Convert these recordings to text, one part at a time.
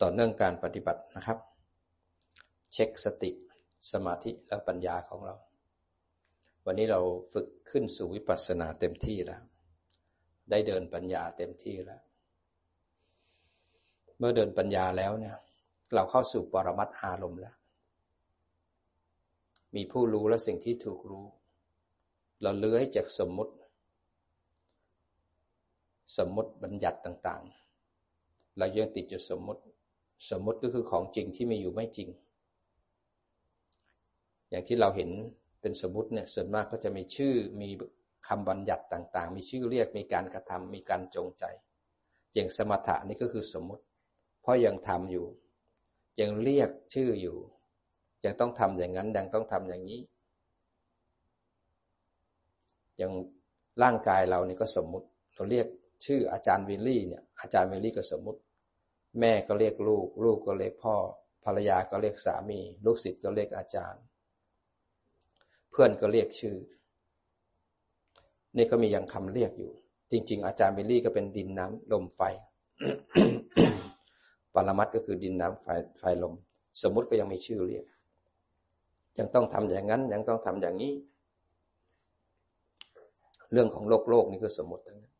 ต่อเนื่องการปฏิบัตินะครับ เช็คสติสมาธิและปัญญาของเรา วันนี้เราฝึกขึ้นสู่วิปัสสนาเต็มที่แล้ว ได้เดินปัญญาเต็มที่แล้ว เมื่อเดินปัญญาแล้วเนี่ย เราเข้าสู่ปรมัตอารมณ์แล้ว มีผู้รู้และสิ่งที่ถูกรู้ เราเลื้อยจากสมมุติ สมมติบัญญัติต่าง ๆ เรายังติดอยู่สมมติ สมมติก็คือของจริงที่มีอยู่ไม่จริง อย่างที่เราเห็นเป็นสมมติเนี่ยส่วนมากก็จะมีชื่อมีคำบัญญัติต่างๆ มีชื่อเรียกมีการกระทำมีการจงใจ อย่างสมถะนี่ก็คือสมมติ เพราะยังทำอยู่ ยังเรียกชื่ออยู่ ยังต้องทำอย่างนั้นยังต้องทำอย่างนี้ อย่างร่างกายเรานี่ก็สมมุติ เราเรียกชื่ออาจารย์วิลลี่เนี่ยอาจารย์วิลลี่ก็สมมติ แม่ก็เรียกลูก ลูกก็เรียกพ่อ ภรรยาก็เรียกสามี ลูกศิษย์ก็เรียกอาจารย์ เพื่อนก็เรียกชื่อ นี่ก็มียังคำเรียกอยู่ จริง ๆ อาจารย์วิลลี่ก็เป็นดินน้ำลมไฟ ปรมัตถ์ก็คือดินน้ำไฟไฟลม สมมุติก็ยังมีชื่อเรียก ยังต้องทำอย่างนั้น ยังต้องทำอย่างนี้ เรื่องของโลกโลกนี่คือสมมติทั้งนั้น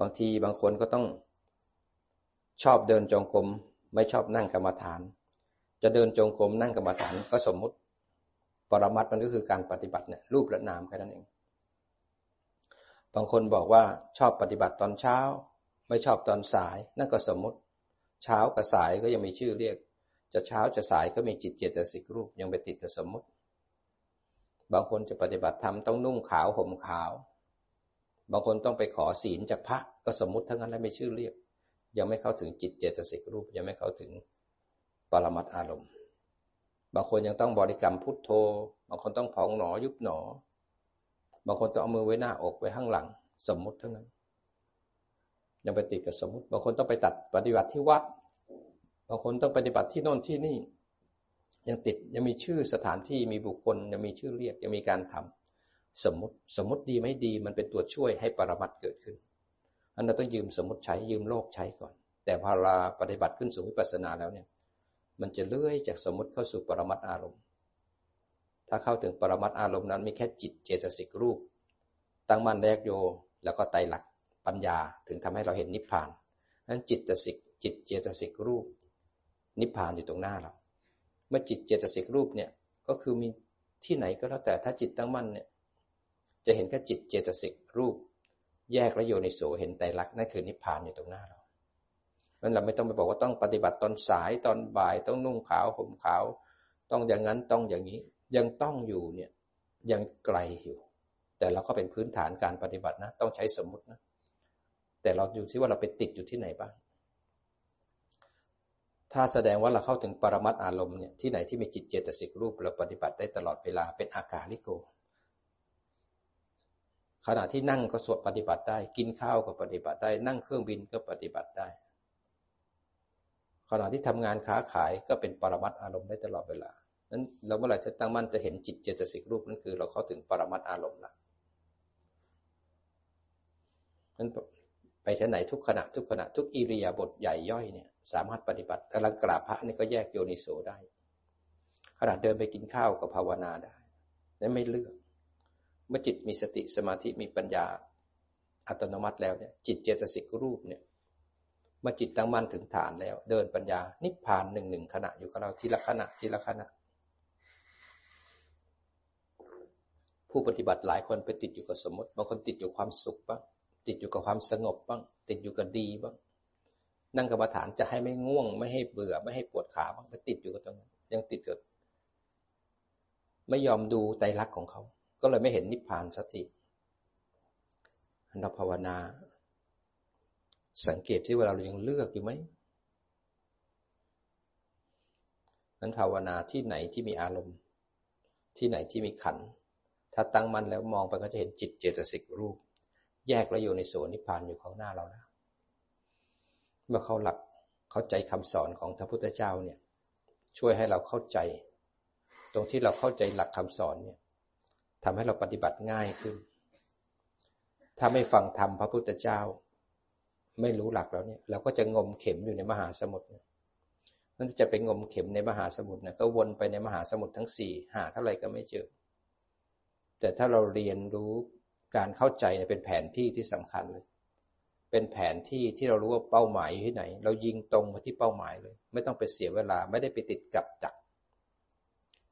บางทีบางคนก็ต้อง ชอบเดินจงกรมไม่ชอบนั่งกรรมฐาน จะเดินจงกรมนั่งกรรมฐานก็สมมุติ ปรมัตมันก็คือการปฏิบัติเนี่ยรูปและนามแค่นั้นเองบางคนบอกว่าชอบปฏิบัติตอนเช้า ไม่ชอบตอนสายนั่นก็สมมติ เช้ากับสายก็ยังมีชื่อเรียก จะเช้าจะสายก็มีจิตเจตสิกรูปยังไปติดกับสมมติ บางคนจะปฏิบัติธรรมต้องนุ่งขาวห่มขาว บางคนต้องไปขอศีลจากพระก็สมมติทั้งนั้นแล้วไม่ชื่อเรียก ยังไม่เข้าถึงจิตเจตสิกรูป ยังไม่เข้าถึงปรมัตอารมณ์ บางคนยังต้องบริกรรมพุทโธ บางคนต้องพองหนอยุบหนอ บางคนต้องเอามือไว้หน้าอกไว้ข้างหลัง สมมุติเท่านั้น ยังไปติดกับสมมุติ บางคนต้องไปตัดปฏิบัติที่วัด บางคนต้องปฏิบัติที่โน่นที่นี่ ยังติดยังมีชื่อสถานที่มีบุคคล ยังมีชื่อเรียกยังมีการทำสมมติสมมติดีไม่ดีมันเป็นตัวช่วยให้ปรมัตเกิดขึ้น อันนั้นต้องยืมสมมติใช้ยืมโลกใช้ก่อน แต่พอเราปฏิบัติขึ้นสู่วิปัสสนาแล้วเนี่ย มันจะเลื่อยจากสมมติเข้าสู่ปรมัตอารมณ์ ถ้าเข้าถึงปรมัตอารมณ์นั้นมีแค่จิตเจตสิกรูป ตั้งมั่นแรกโย แล้วก็ไตหลักปัญญาถึงทำให้เราเห็นนิพพานนั้นจิตตสิกจิตเจตสิกรูป นิพพานอยู่ตรงหน้าเรา เมื่อจิตเจตสิกรูปเนี่ยก็คือมีที่ไหนก็แล้วแต่ถ้าจิตตั้งมั่นเนี่ยจะเห็นแค่จิตเจตสิกรูป แยกและโยนิโสเห็นไตรลักษณ์นั่นคือนิพพานอยู่ตรงหน้าเรามันเราไม่ต้องไปบอกว่าต้องปฏิบัติตอนสายตอนบ่ายต้องนุ่งขาวห่มขาว ต้องอย่างนั้นต้องอย่างนี้ ยังต้องอยู่เนี่ยยังไกลอยู่ แต่เราก็เป็นพื้นฐานการปฏิบัตินะ ต้องใช้สมมตินะ แต่เราดูซิว่าเราไปติดอยู่ที่ไหนบ้างถ้าแสดงว่าเราเข้าถึงปรมัตอารมณ์เนี่ยที่ไหนที่มีจิตเจตสิกรูปเราปฏิบัติได้ตลอดเวลาเป็นอากาลิโก ขณะที่นั่งก็สวดปฏิบัติได้ กินข้าวก็ปฏิบัติได้ นั่งเครื่องบินก็ปฏิบัติได้ ขณะที่ทำงานค้าขายก็เป็นปรมัตอารมณ์ได้ตลอดเวลา นั้นเราเมื่อไหร่จะตั้งมั่นจะเห็นจิตเจตสิกรูปนั่นคือ เราเข้าถึงปรมัตอารมณ์ละนั้นไปที่ไหนทุกขณะทุกขณะทุกอิริยาบถใหญ่ย่อยเนี่ยสามารถปฏิบัติกำลังกราบพระนี่ก็แยกโยนิโสได้ขณะเดินไปกินข้าวก็ภาวนาได้และไม่เลือก เมื่อจิตมีสติสมาธิมีปัญญา อัตโนมัติแล้วเนี่ย จิตเจตสิกรูปเนี่ยเมื่อจิตตั้งมั่นถึงฐานแล้ว เดินปัญญา นิพพานหนึ่งหนึ่งขณะอยู่กับเราทีละขณะทีละขณะ ผู้ปฏิบัติหลายคนไปติดอยู่กับสมมติบางคนติดอยู่ความสุขบ้างติดอยู่กับความสงบบ้าง ติดอยู่กับดีบ้างนั่งกรรมฐานจะให้ไม่ง่วง ไม่ให้เบื่อไม่ให้ปวดขาบ้างไปติดอยู่กับตรงนั้นยังติดกับไม่ยอมดูไตรลักของเขา ก็เลยไม่เห็นนิพพานสักทีเราภาวนา สังเกตที่เวลาเรายังเลือกอยู่ไหมนั้นภาวนาที่ไหนที่มีอารมณ์ ที่ไหนที่มีขัน ถ้าตั้งมันแล้วมองไปก็จะเห็นจิตเจตสิกรูป แยกแล้วอยู่ในโสนิพพานอยู่ข้างหน้าเราแล้วเมื่อเขาหลักเข้าใจคำสอนของพระพุทธเจ้าเนี่ย ช่วยให้เราเข้าใจ ตรงที่เราเข้าใจหลักคำสอนเนี่ย ทำให้เราปฏิบัติง่ายขึ้น ถ้าไม่ฟังธรรมพระพุทธเจ้า ไม่รู้หลักแล้วเนี่ยเราก็จะงมเข็มอยู่ในมหาสมุทรนั่นจะไปงมเข็มในมหาสมุทรนะก็วนไปในมหาสมุทรทั้งสี่หาเท่าไหร่ก็ไม่เจอ แต่ถ้าเราเรียนรู้การเข้าใจเนี่ยเป็นแผนที่ที่สำคัญเลย เป็นแผนที่ที่เรารู้ว่าเป้าหมายอยู่ที่ไหน เรายิงตรงมาที่เป้าหมายเลย ไม่ต้องไปเสียเวลาไม่ได้ไปติดกับจัก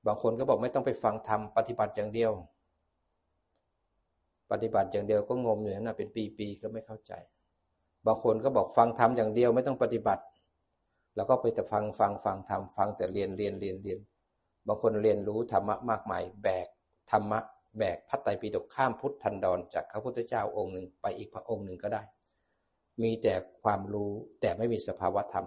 บางคนก็บอกไม่ต้องไปฟังธรรมปฏิบัติอย่างเดียว ปฏิบัติอย่างเดียวก็งมอยู่นั่นนะเป็นปีๆก็ไม่เข้าใจ บางคนก็บอกฟังธรรมอย่างเดียวไม่ต้องปฏิบัติ แล้วก็ไปแต่ฟังฟังฟังธรรมฟังแต่เรียนเรียนเรียนเรียน บางคนเรียนรู้ธรรมะมากมายแบกธรรมะแบกพระไตรปิฎกข้ามพุทธันดร จากพระพุทธเจ้าองค์หนึ่งไปอีกพระองค์หนึ่งก็ได้ มีแต่ความรู้แต่ไม่มีสภาวธรรม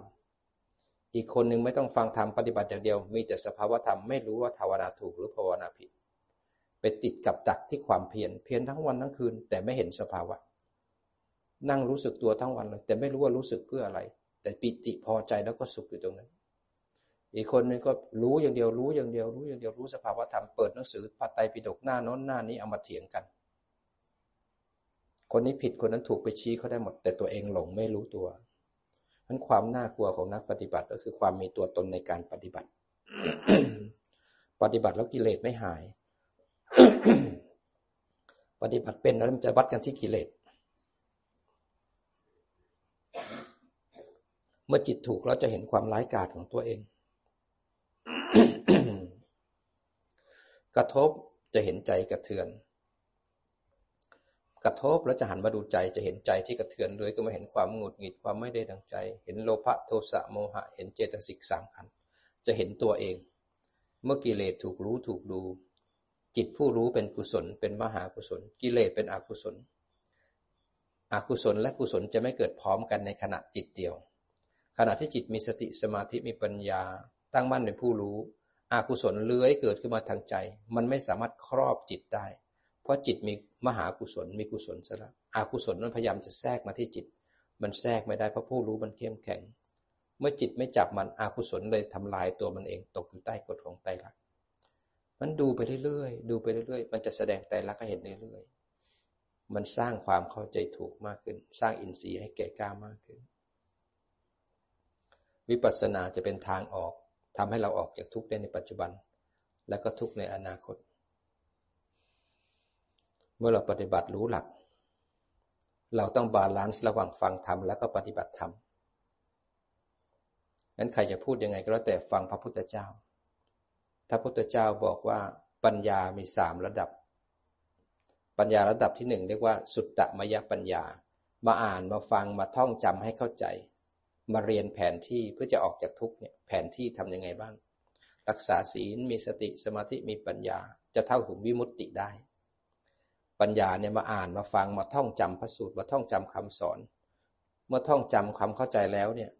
อีกคนหนึ่งไม่ต้องฟังธรรมปฏิบัติอย่างเดียว มีแต่สภาวธรรมไม่รู้ว่าภาวนาถูกหรือภาวนาผิด ไปติดกับดักที่ความเพียรเพียรทั้งวันทั้งคืน แต่ไม่เห็นสภาวะ นั่งรู้สึกตัวทั้งวันเลย แต่ไม่รู้ว่ารู้สึกเพื่ออะไร แต่ปิติพอใจแล้วก็สุขอยู่ตรงนั้น อีกคนนึงก็รู้อย่างเดียวรู้อย่างเดียวรู้อย่างเดียวรู้สภาวะธรรมเปิดหนังสือพระไตรปิฎกหน้าน้นหน้านี้เอามาเถียงกัน คนนี้ผิดคนนั้นถูกไปชี้เขาได้หมด แต่ตัวเองหลงไม่รู้ตัวนั้นความน่ากลัวของนักปฏิบัติก็คือความมีตัวตนในการปฏิบัติ ปฏิบัติแล้วกิเลสไม่หาย ปฏิบัติเป็นแล้วมันจะวัดกันที่กิเลส เมื่อจิตถูกเราจะเห็นความร้ายกาจของตัวเอง กระทบจะเห็นใจกระเทือน กระทบแล้วจะหันมาดูใจจะเห็นใจที่กระเทือนเลยก็มาเห็นความหงุดหงิดความไม่ได้ดังใจ เห็นโลภะโทสะโมหะ เห็นเจตสิกสามขันจะเห็นตัวเอง เมื่อกิเลสถูกรู้ถูกดู จิตผู้รู้เป็นกุศล เป็นมหากุศล กิเลสเป็นอกุศล อกุศลและกุศลจะไม่เกิดพร้อมกันในขณะจิตเดียว ขณะที่จิตมีสติสมาธิมีปัญญา ตั้งมั่นในผู้รู้ อกุศลเลื้อยเกิดขึ้นมาทางใจ มันไม่สามารถครอบจิตได้ เพราะจิตมีมหากุศล มีกุศลซะแล้วอกุศลมันพยายามจะแทรกมาที่จิต มันแทรกไม่ได้เพราะผู้รู้มันเข้มแข็ง เมื่อจิตไม่จับมันอกุศลเลยทำลายตัวมันเองตกอยู่ใต้กฎของไตรลักษณ์ มันดูไปเรื่อยๆ ดูไปเรื่อยๆ มันจะแสดงไตรลักษณ์ให้เห็นเรื่อยๆ มันสร้างความเข้าใจถูกมากขึ้น สร้างอินทรีย์ให้แก่กล้ามากขึ้น วิปัสสนาจะเป็นทางออกทำให้เราออกจากทุกข์ได้ในปัจจุบัน และก็ทุกข์ในอนาคต เมื่อเราปฏิบัติรู้หลัก เราต้องบาลานซ์ระหว่างฟังธรรมและก็ปฏิบัติธรรมงั้นใครจะพูดยังไงก็แล้วแต่ฟังพระพุทธเจ้า ถ้าพุทธเจ้าบอกว่าปัญญามีสามระดับ ปัญญาระดับที่หนึ่งเรียกว่า สุตตมยปัญญา มาอ่านมาฟังมาท่องจำให้เข้าใจ มาเรียนแผนที่เพื่อจะออกจากทุกเนี่ยแผนที่ทํำยังไงบ้าง รักษาศีลมีสติสมาธิมีปัญญาจะเท่าถึงวิมุตติได้ ปัญญาเนี่ยมาอ่านมาฟังมาท่องจำพระสูตรมาท่องจำคำสอน เมื่อท่องจำความเข้าใจแล้วเนี่ย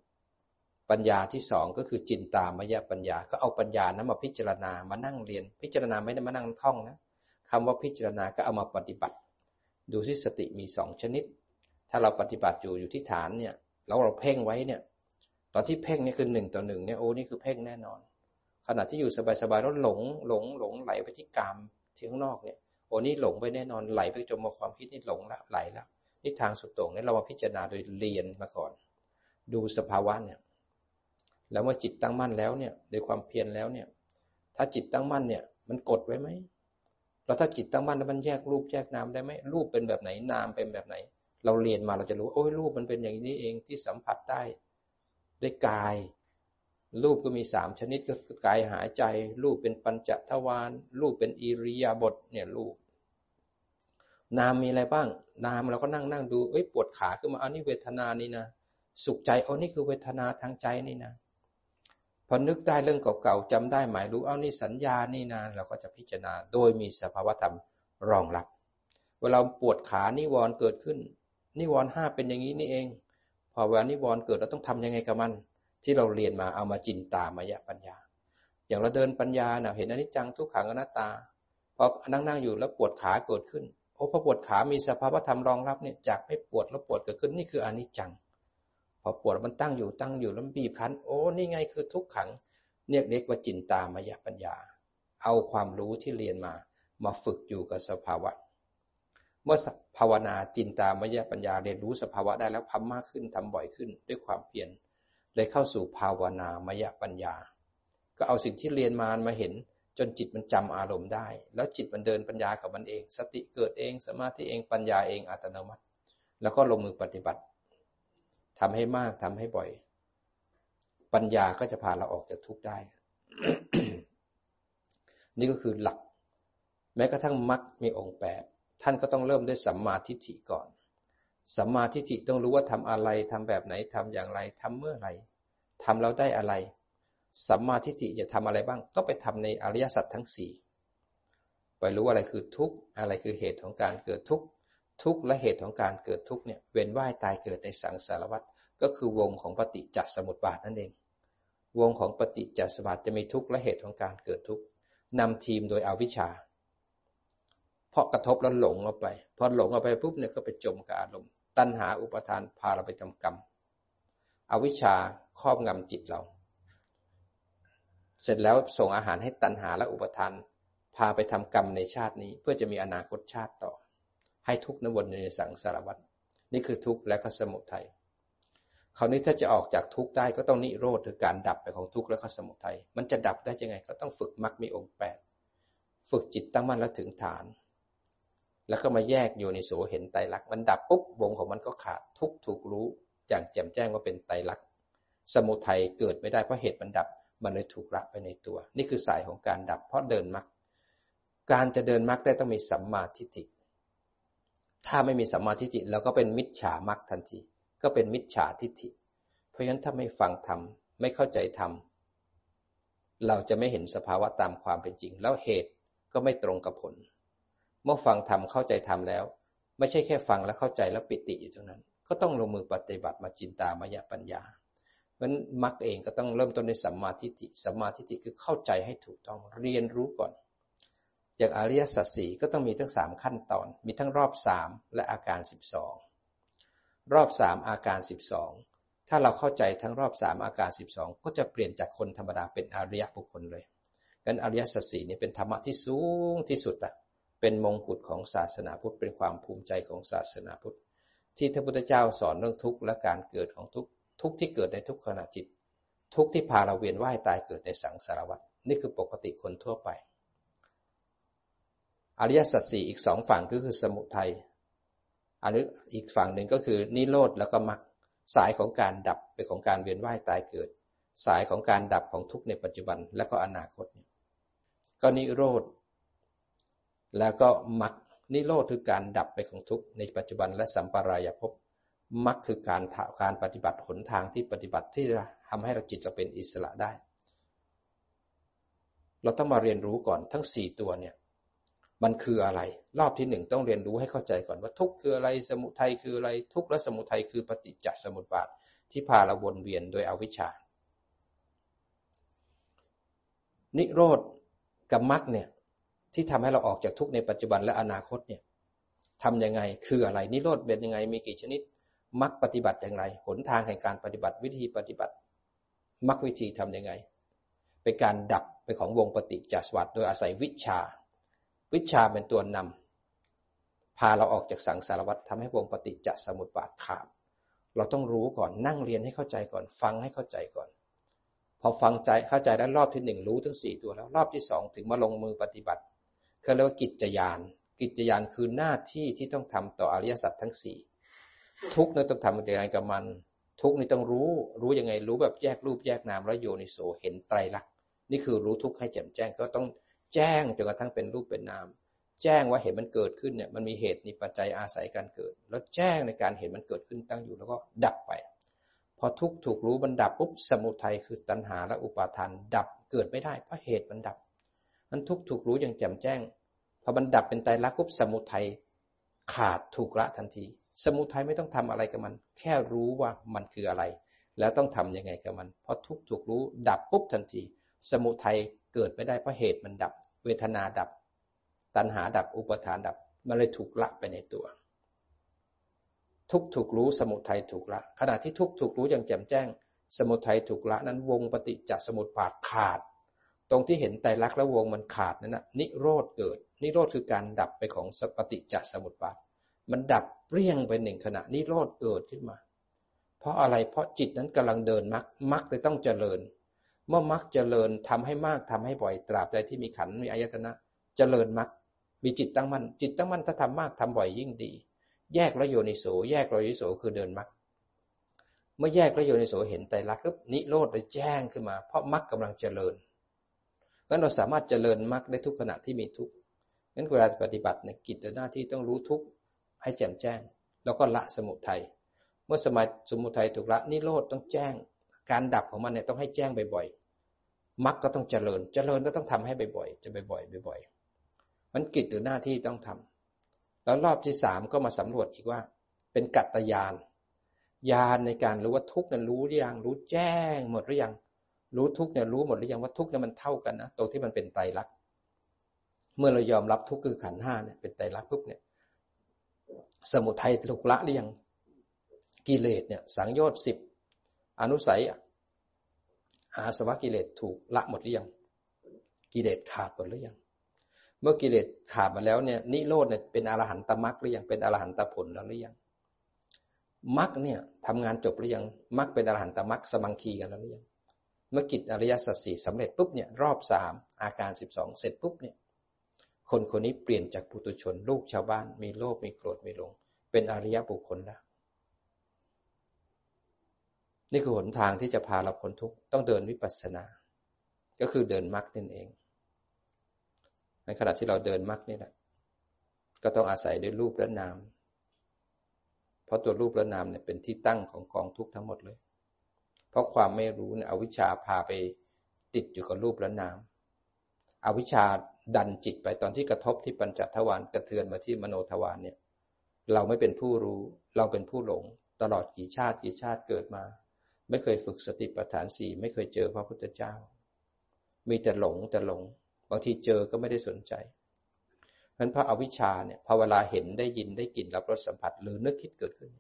ปัญญาที่สองก็คือจินตามยปัญญา ก็เอาปัญญานั้นมาพิจารณามานั่งเรียน พิจารณาไม่ได้มานั่งท่องนะคำว่าพิจารณาก็เอามาปฏิบัติ ดูที่สติมีสองชนิด ถ้าเราปฏิบัติอยู่อยู่ที่ฐานเนี่ยแล้วเราเพ่งไว้เนี่ยตอนที่เพ่งนี่คือหนึ่งต่อหนึ่งเนี่ยโอ้นี่คือเพ่งแน่นอน ขณะที่อยู่สบายๆแล้วหลงหลงหลงไหลไปที่กามที่ข้างนอกเนี่ยโอ้นี่หลงไปแน่นอนไหลไปจมมาความคิดนี่หลงละไหลละนี่ทางสุดโต่งเนี่ยเรามาพิจารณาโดยเรียนมาก่อน ดูสภาวะเนี่ย แล้วเมื่อจิตตั้งมั่นแล้วเนี่ยโดยความเพียรแล้วเนี่ย ถ้าจิตตั้งมั่นเนี่ย มันกดไว้ไหมแล้วถ้าจิตตั้งมั่นแล้วมันแยกรูปแยกนามได้ไหมรูปเป็นแบบไหนนามเป็นแบบไหน เราเรียนมาเราจะรู้โอ้ยรูปมันเป็นอย่างนี้เองที่สัมผัสได้ด้วยกาย รูปก็มีสามชนิดก็คือกายหายใจ รูปเป็นปัญจทวารรูปเป็นอิริยาบถเนี่ยรูป นามมีอะไรบ้าง นามเราก็นั่งนั่งดูเอ้ยปวดขาขึ้นมาอันนี้เวทนานี่นะสุขใจเอานี่คือเวทนาทางใจนี่นะ พอนึกได้เรื่องเก่าๆจำได้หมายรู้เอานี่สัญญานี่นะเราก็จะพิจารณาโดยมีสภาวธรรมรองรับ เวลาปวดขานิวรณ์เกิดขึ้น นิวรณ์ห้าเป็นอย่างนี้นี่เอง พอเวลานิวรณ์เกิดเราต้องทํำยังไงกับมัน ที่เราเรียนมาเอามาจินตามายะปัญญา อย่างเราเดินปัญญาเน่ะเห็นอนิจจังทุกขังอนัตตาพอนั่งนั่งอยู่แล้วปวดขาเกิดขึ้นโอ้พอปวดขามีสภาวธรรมรองรับเนี่ยจากไม่ปวดแล้วปวดเกิดขึ้นนี่คืออนิจจัง พอปวดมันตั้งอยู่ตั้งอยู่แล้วบีบคั้น โอ้นี่ไงคือทุกขังเนี่ยเรียกว่าจินตามายะปัญญา เอาความรู้ที่เรียนมา มาฝึกอยู่กับสภาวะ เมื่อภาวนาจินตามยปัญญาเรียนรู้สภาวะได้แล้วทำมากขึ้นทำบ่อยขึ้นด้วยความเพียรเลยเข้าสู่ภาวนามยปัญญา ก็เอาสิ่งที่เรียนมามาเห็นจนจิตมันจำอารมณ์ได้ แล้วจิตมันเดินปัญญากับมันเอง สติเกิดเอง สมาธิเองปัญญาเองอัตโนมัติ แล้วก็ลงมือปฏิบัติ ทำให้มากทำให้บ่อย ปัญญาก็จะพาเราออกจากทุกข์ได้ นี่ก็คือหลัก แม้กระทั่งมรรคมีองค์แปดท่านก็ต้องเริ่มด้วยสัมมาทิฏฐิก่อนสัมมาทิฏฐิต้องรู้ว่าทำอะไรทำแบบไหนทำอย่างไรทำเมื่อไรทำแล้วได้อะไรสัมมาทิฏฐิจะทำอะไรบ้าง ก็ไปทำในอริยสัจทั้งสี่ไปรู้อะไรคือทุกข์อะไรคือเหตุของการเกิดทุกข์ ทุกข์และเหตุของการเกิดทุกข์เนี่ยเวียนว่ายตายเกิดในสังสารวัฏก็คือวงของปฏิจจสมุปบาทนั่นเอง วงของปฏิจจสมุปบาทจะมีทุกข์และเหตุของการเกิดทุกข์นำทีมโดยอวิชชาเพราะกระทบแล้วหลงเอาไป พอหลงเอาไปปุ๊บเนี่ยก็ไปจมกับอารมณ์ ตัณหาอุปทานพาเราไปทำกรรม อวิชชาครอบงำจิตเรา เสร็จแล้วส่งอาหารให้ตัณหาและอุปทาน พาไปทำกรรมในชาตินี้ เพื่อจะมีอนาคตชาติต่อ ให้ทุกข์นวนในสังสารวัฏนี่คือทุกข์และก็สมุทัยคราวนี้ถ้าจะออกจากทุกข์ได้ก็ต้องนิโรธคือการดับไปของทุกข์และก็สมุทัยมันจะดับได้ยังไงก็ต้องฝึกมรรคมีองค์แปดฝึกจิตตั้งมั่นแล้วถึงฐาน แล้วก็มาแยกอยู่ในโสเห็นไตรลักษณ์มันดับปุ๊บวงของมันก็ขาดทุกถูกรู้อย่างแจ่มแจ้งว่าเป็นไตรลักษณ์สมุทัยเกิดไม่ได้เพราะเหตุมันดับมันเลยถูกละไปในตัว นี่คือสายของการดับเพราะเดินมรรคการจะเดินมรรคได้ต้องมีสัมมาทิฏฐิ ถ้าไม่มีสัมมาทิฏฐิเราก็เป็นมิจฉามรรคทันที ก็เป็นมิจฉาทิฏฐิ เพราะฉะนั้นถ้าไม่ฟังธรรมไม่เข้าใจธรรมเราจะไม่เห็นสภาวะตามความเป็นจริง แล้วเหตุก็ไม่ตรงกับผล เมื่อฟังทำเข้าใจทำแล้ว ไม่ใช่แค่ฟังแล้วเข้าใจแล้วปิติอยู่ตรงนั้น ก็ต้องลงมือปฏิบัติมาจินตามายปัญญาเพราะนั้นมรรคเองก็ต้องเริ่มต้นในสัมมาทิฏฐิสัมมาทิฏฐิคือเข้าใจให้ถูกต้องเรียนรู้ก่อน จากอริยสัจสี่ก็ต้องมีทั้งสามขั้นตอน มีทั้งรอบสามและอาการสิบสองรอบสามอาการสิบสองถ้าเราเข้าใจทั้งรอบสามอาการสิบสองก็จะเปลี่ยนจากคนธรรมดาเป็นอริยบุคคลเลยงั้นอริยสัจสี่นี่เป็นธรรมะที่สูงที่สุดอะเป็นมงกุฎของศาสนาพุทธเป็นความภูมิใจของศาสนาพุทธ ที่พระพุทธเจ้าสอนเรื่องทุกข์และการเกิดของทุกข์ทุกข์ที่เกิดในทุกขณะจิต ทุกข์ที่พาเราเวียนว่ายตายเกิดในสังสารวัฏนี่คือปกติคนทั่วไป อริยสัจสี่อีกสองฝั่งก็คือสมุทัยอันนี้อีกฝั่งหนึ่งก็คือนิโรธแล้วก็มรรคสายของการดับเป็นของการเวียนว่ายตายเกิด สายของการดับของทุกในปัจจุบันและก็อนาคต ก็นิโรธแล้วก็มรรคนิโรธคือการดับไปของทุกในปัจจุบันและสัมปรายภพมรรคคือการการปฏิบัติหนทางที่ปฏิบัติที่จะทำให้เราจิตเราเป็นอิสระได้ เราต้องมาเรียนรู้ก่อนทั้งสี่ตัวเนี่ย มันคืออะไร รอบที่หนึ่งต้องเรียนรู้ให้เข้าใจก่อนว่าทุกคืออะไรสมุทัยคืออะไร ทุกและสมุทัยคือปฏิจจสมุปบาทที่พาเราวนเวียนโดยอวิชชา นิโรธกับมรรคเนี่ยที่ทำให้เราออกจากทุกในปัจจุบันและอนาคตเนี่ยทำยังไงคืออะไร นิโรธเป็นยังไงมีกี่ชนิดมักปฏิบัติอย่างไร หนทางแห่งการปฏิบัติวิธีปฏิบัติมักวิธีทํำยังไง เป็นการดับไปของวงปฏิจจสวัสดโดยอาศัยวิชา วิชาเป็นตัวนำพาเราออกจากสังสารวัฏทำให้วงปฏิจจสมุปบาทขาดเราต้องรู้ก่อนนั่งเรียนให้เข้าใจก่อน ฟังให้เข้าใจก่อน พอฟังใจเข้าใจแล้วรอบที่หนึ่งรู้ทั้งสี่ตัวแล้ว รอบที่สองถึงมาลงมือปฏิบัติเขาเรียกว่ากิจยาน กิจยานคือหน้าที่ที่ต้องทำต่ออริยสัจทั้งสี่ทุกนี่ต้องทำยังไงกับมัน ทุกนี่ต้องรู้ รู้ยังไงรู้แบบแยกรูปแยกนามแล้วโยนิโสเห็นไตรลักษณ์นี่คือรู้ทุกข์ให้แจ่มแจ้งก็ต้อง แจ้งจนกระทั่งเป็นรูปเป็นนาม แจ้งว่าเห็นมันเกิดขึ้นเนี่ยมันมีเหตุมีปัจจัยอาศัยการเกิด แล้วแจ้งในการเห็นมันเกิดขึ้นตั้งอยู่แล้วก็ดับไป พอทุกถูกรู้มันดับปุ๊บสมุทัยคือตัณหาและอุปาทานดับเกิดไม่ได้เพราะเหตุมันดับมันทุกถูกรู้อย่างแจ่มแจ้งพอมันดับเป็นไตรลักษณ์ปุ๊บสมุทัยขาดถูกละทันที สมุทัยไม่ต้องทำอะไรกับมัน แค่รู้ว่ามันคืออะไร แล้วต้องทํำยังไงกับมัน เพราะทุกถูกรู้ดับปุ๊บทันที สมุทัย เกิดไม่ได้เพราะเหตุมันดับ เวทนาดับ ตัณหาดับอุปทานดับ มันเลยถูกละไปในตัว ทุกถูกรู้สมุทัยถูกละ ขณะที่ทุกถูกรู้อย่างแจ่มแจ้ง สมุทัยถูกละนั้นวงปฏิจจสมุปบาทขาด ตรงที่เห็นไตรลักษณ์แล้วงมันขาดนั่นนะนิโรธเกิด นิโรธคือการดับไปของสปฏิจจสมุปบาท มันดับเปรี้ยงไปหนึ่งขณะนิโรธเกิดขึ้นมา เพราะอะไรเพราะจิตนั้นกำลังเดินมรรคมรรคเลยต้องเจริญ เมื่อมรรคเจริญทำให้มากทำให้บ่อยตราบใดที่มีขันมีอายตนะเจริญมรรคมีจิตตั้งมั่นจิตตั้งมั่นถ้าทำมากทำบ่อยยิ่งดี แยกแล้วโยนิโสแยกระโยนิโสคือเดินมรรคเมื่อแยกแล้วโยนิโสเห็นไตรลักษณ์ปุ๊บนิโรธเลยแจ้งขึ้นมา เพราะมรรคกาลังเจริญงั้นเราสามารถเจริญมรรคได้ทุกขณะที่มีทุกข์งั้นเวลาปฏิบัติในกิจหน้าที่ต้องรู้ทุกข์ให้แจ่มแจ้ง แล้วก็ละสมุทัยเมื่อสมัยสมุทัยถูกละนิโรธต้องแจ้ง การดับของมันเนี่ยต้องให้แจ้งบ่อยๆ มรรคก็ต้องเจริญ เจริญก็ต้องทำให้บ่อยๆ จะบ่อยๆ บ่อยๆ มันกิจหรือหน้าที่ต้องทำแล้วรอบที่สามก็มาสำรวจอีกว่า เป็นกัตตยานญาณในการรู้ว่าทุกข์นั้นรู้หรือยัง รู้แจ้งหมดหรือยัง รู้ทุกเนี่ยรู้หมดหรือยังว่าทุกเนี่ยมันเท่ากันนะ ตรงที่มันเป็นไตรลักษณ์ เมื่อเรายอมรับทุกคือขันห้าเนี่ยเป็นไตรลักษณ์ปุ๊บเนี่ย สมุทัยถูกละหรือยัง กิเลสเนี่ย สังโยชน์สิบอนุสัย อาสวะกิเลสถูกละหมดหรือยังกิเลสขาดหมดหรือยัง เมื่อกิเลสขาดมาแล้วเนี่ยนิโรธเนี่ยเป็นอรหันตมรรคหรือยังเป็นอรหันตผลแล้วหรือยังมรรคเนี่ยทำงานจบหรือยังมรรคเป็นอรหันตมรรคสมังคีกันแล้วหรือยังเมื่อกิจอริยสัจสี่สำเร็จปุ๊บเนี่ยรอบสามอาการสิบสองเสร็จปุ๊บเนี่ยคนคนนี้เปลี่ยนจากปุตุชน ลูกชาวบ้าน มีโลภมีโกรธมีหลง เป็นอริยบุคคลแล้ว นี่คือหนทางที่จะพาเราพ้นทุกข์ต้องเดินวิปัสสนา ก็คือเดินมรรคนั่นเอง ในขณะที่เราเดินมรรคนี่แหละก็ต้องอาศัยด้วยรูปและนาม เพราะตัวรูปและนามเนี่ยเป็นที่ตั้งของกองทุกข์ทั้งหมดเลย เพราะความไม่รู้เนี่ยอวิชชาพาไปติดอยู่กับรูปและนาม อวิชชาดันจิตไปตอนที่กระทบที่ปัญจทวารกระเทือนมาที่มโนทวารเนี่ย เราไม่เป็นผู้รู้ เราเป็นผู้หลง ตลอดกี่ชาติกี่ชาติเกิดมา ไม่เคยฝึกสติปัฏฐานสี่ไม่เคยเจอพระพุทธเจ้า มีแต่หลงแต่หลง บางทีเจอก็ไม่ได้สนใจเพราะพระอวิชชาเนี่ยพอเวลาเห็นได้ยินได้กลิ่นรับรสสัมผัสหรือนึกคิดเกิดขึ้น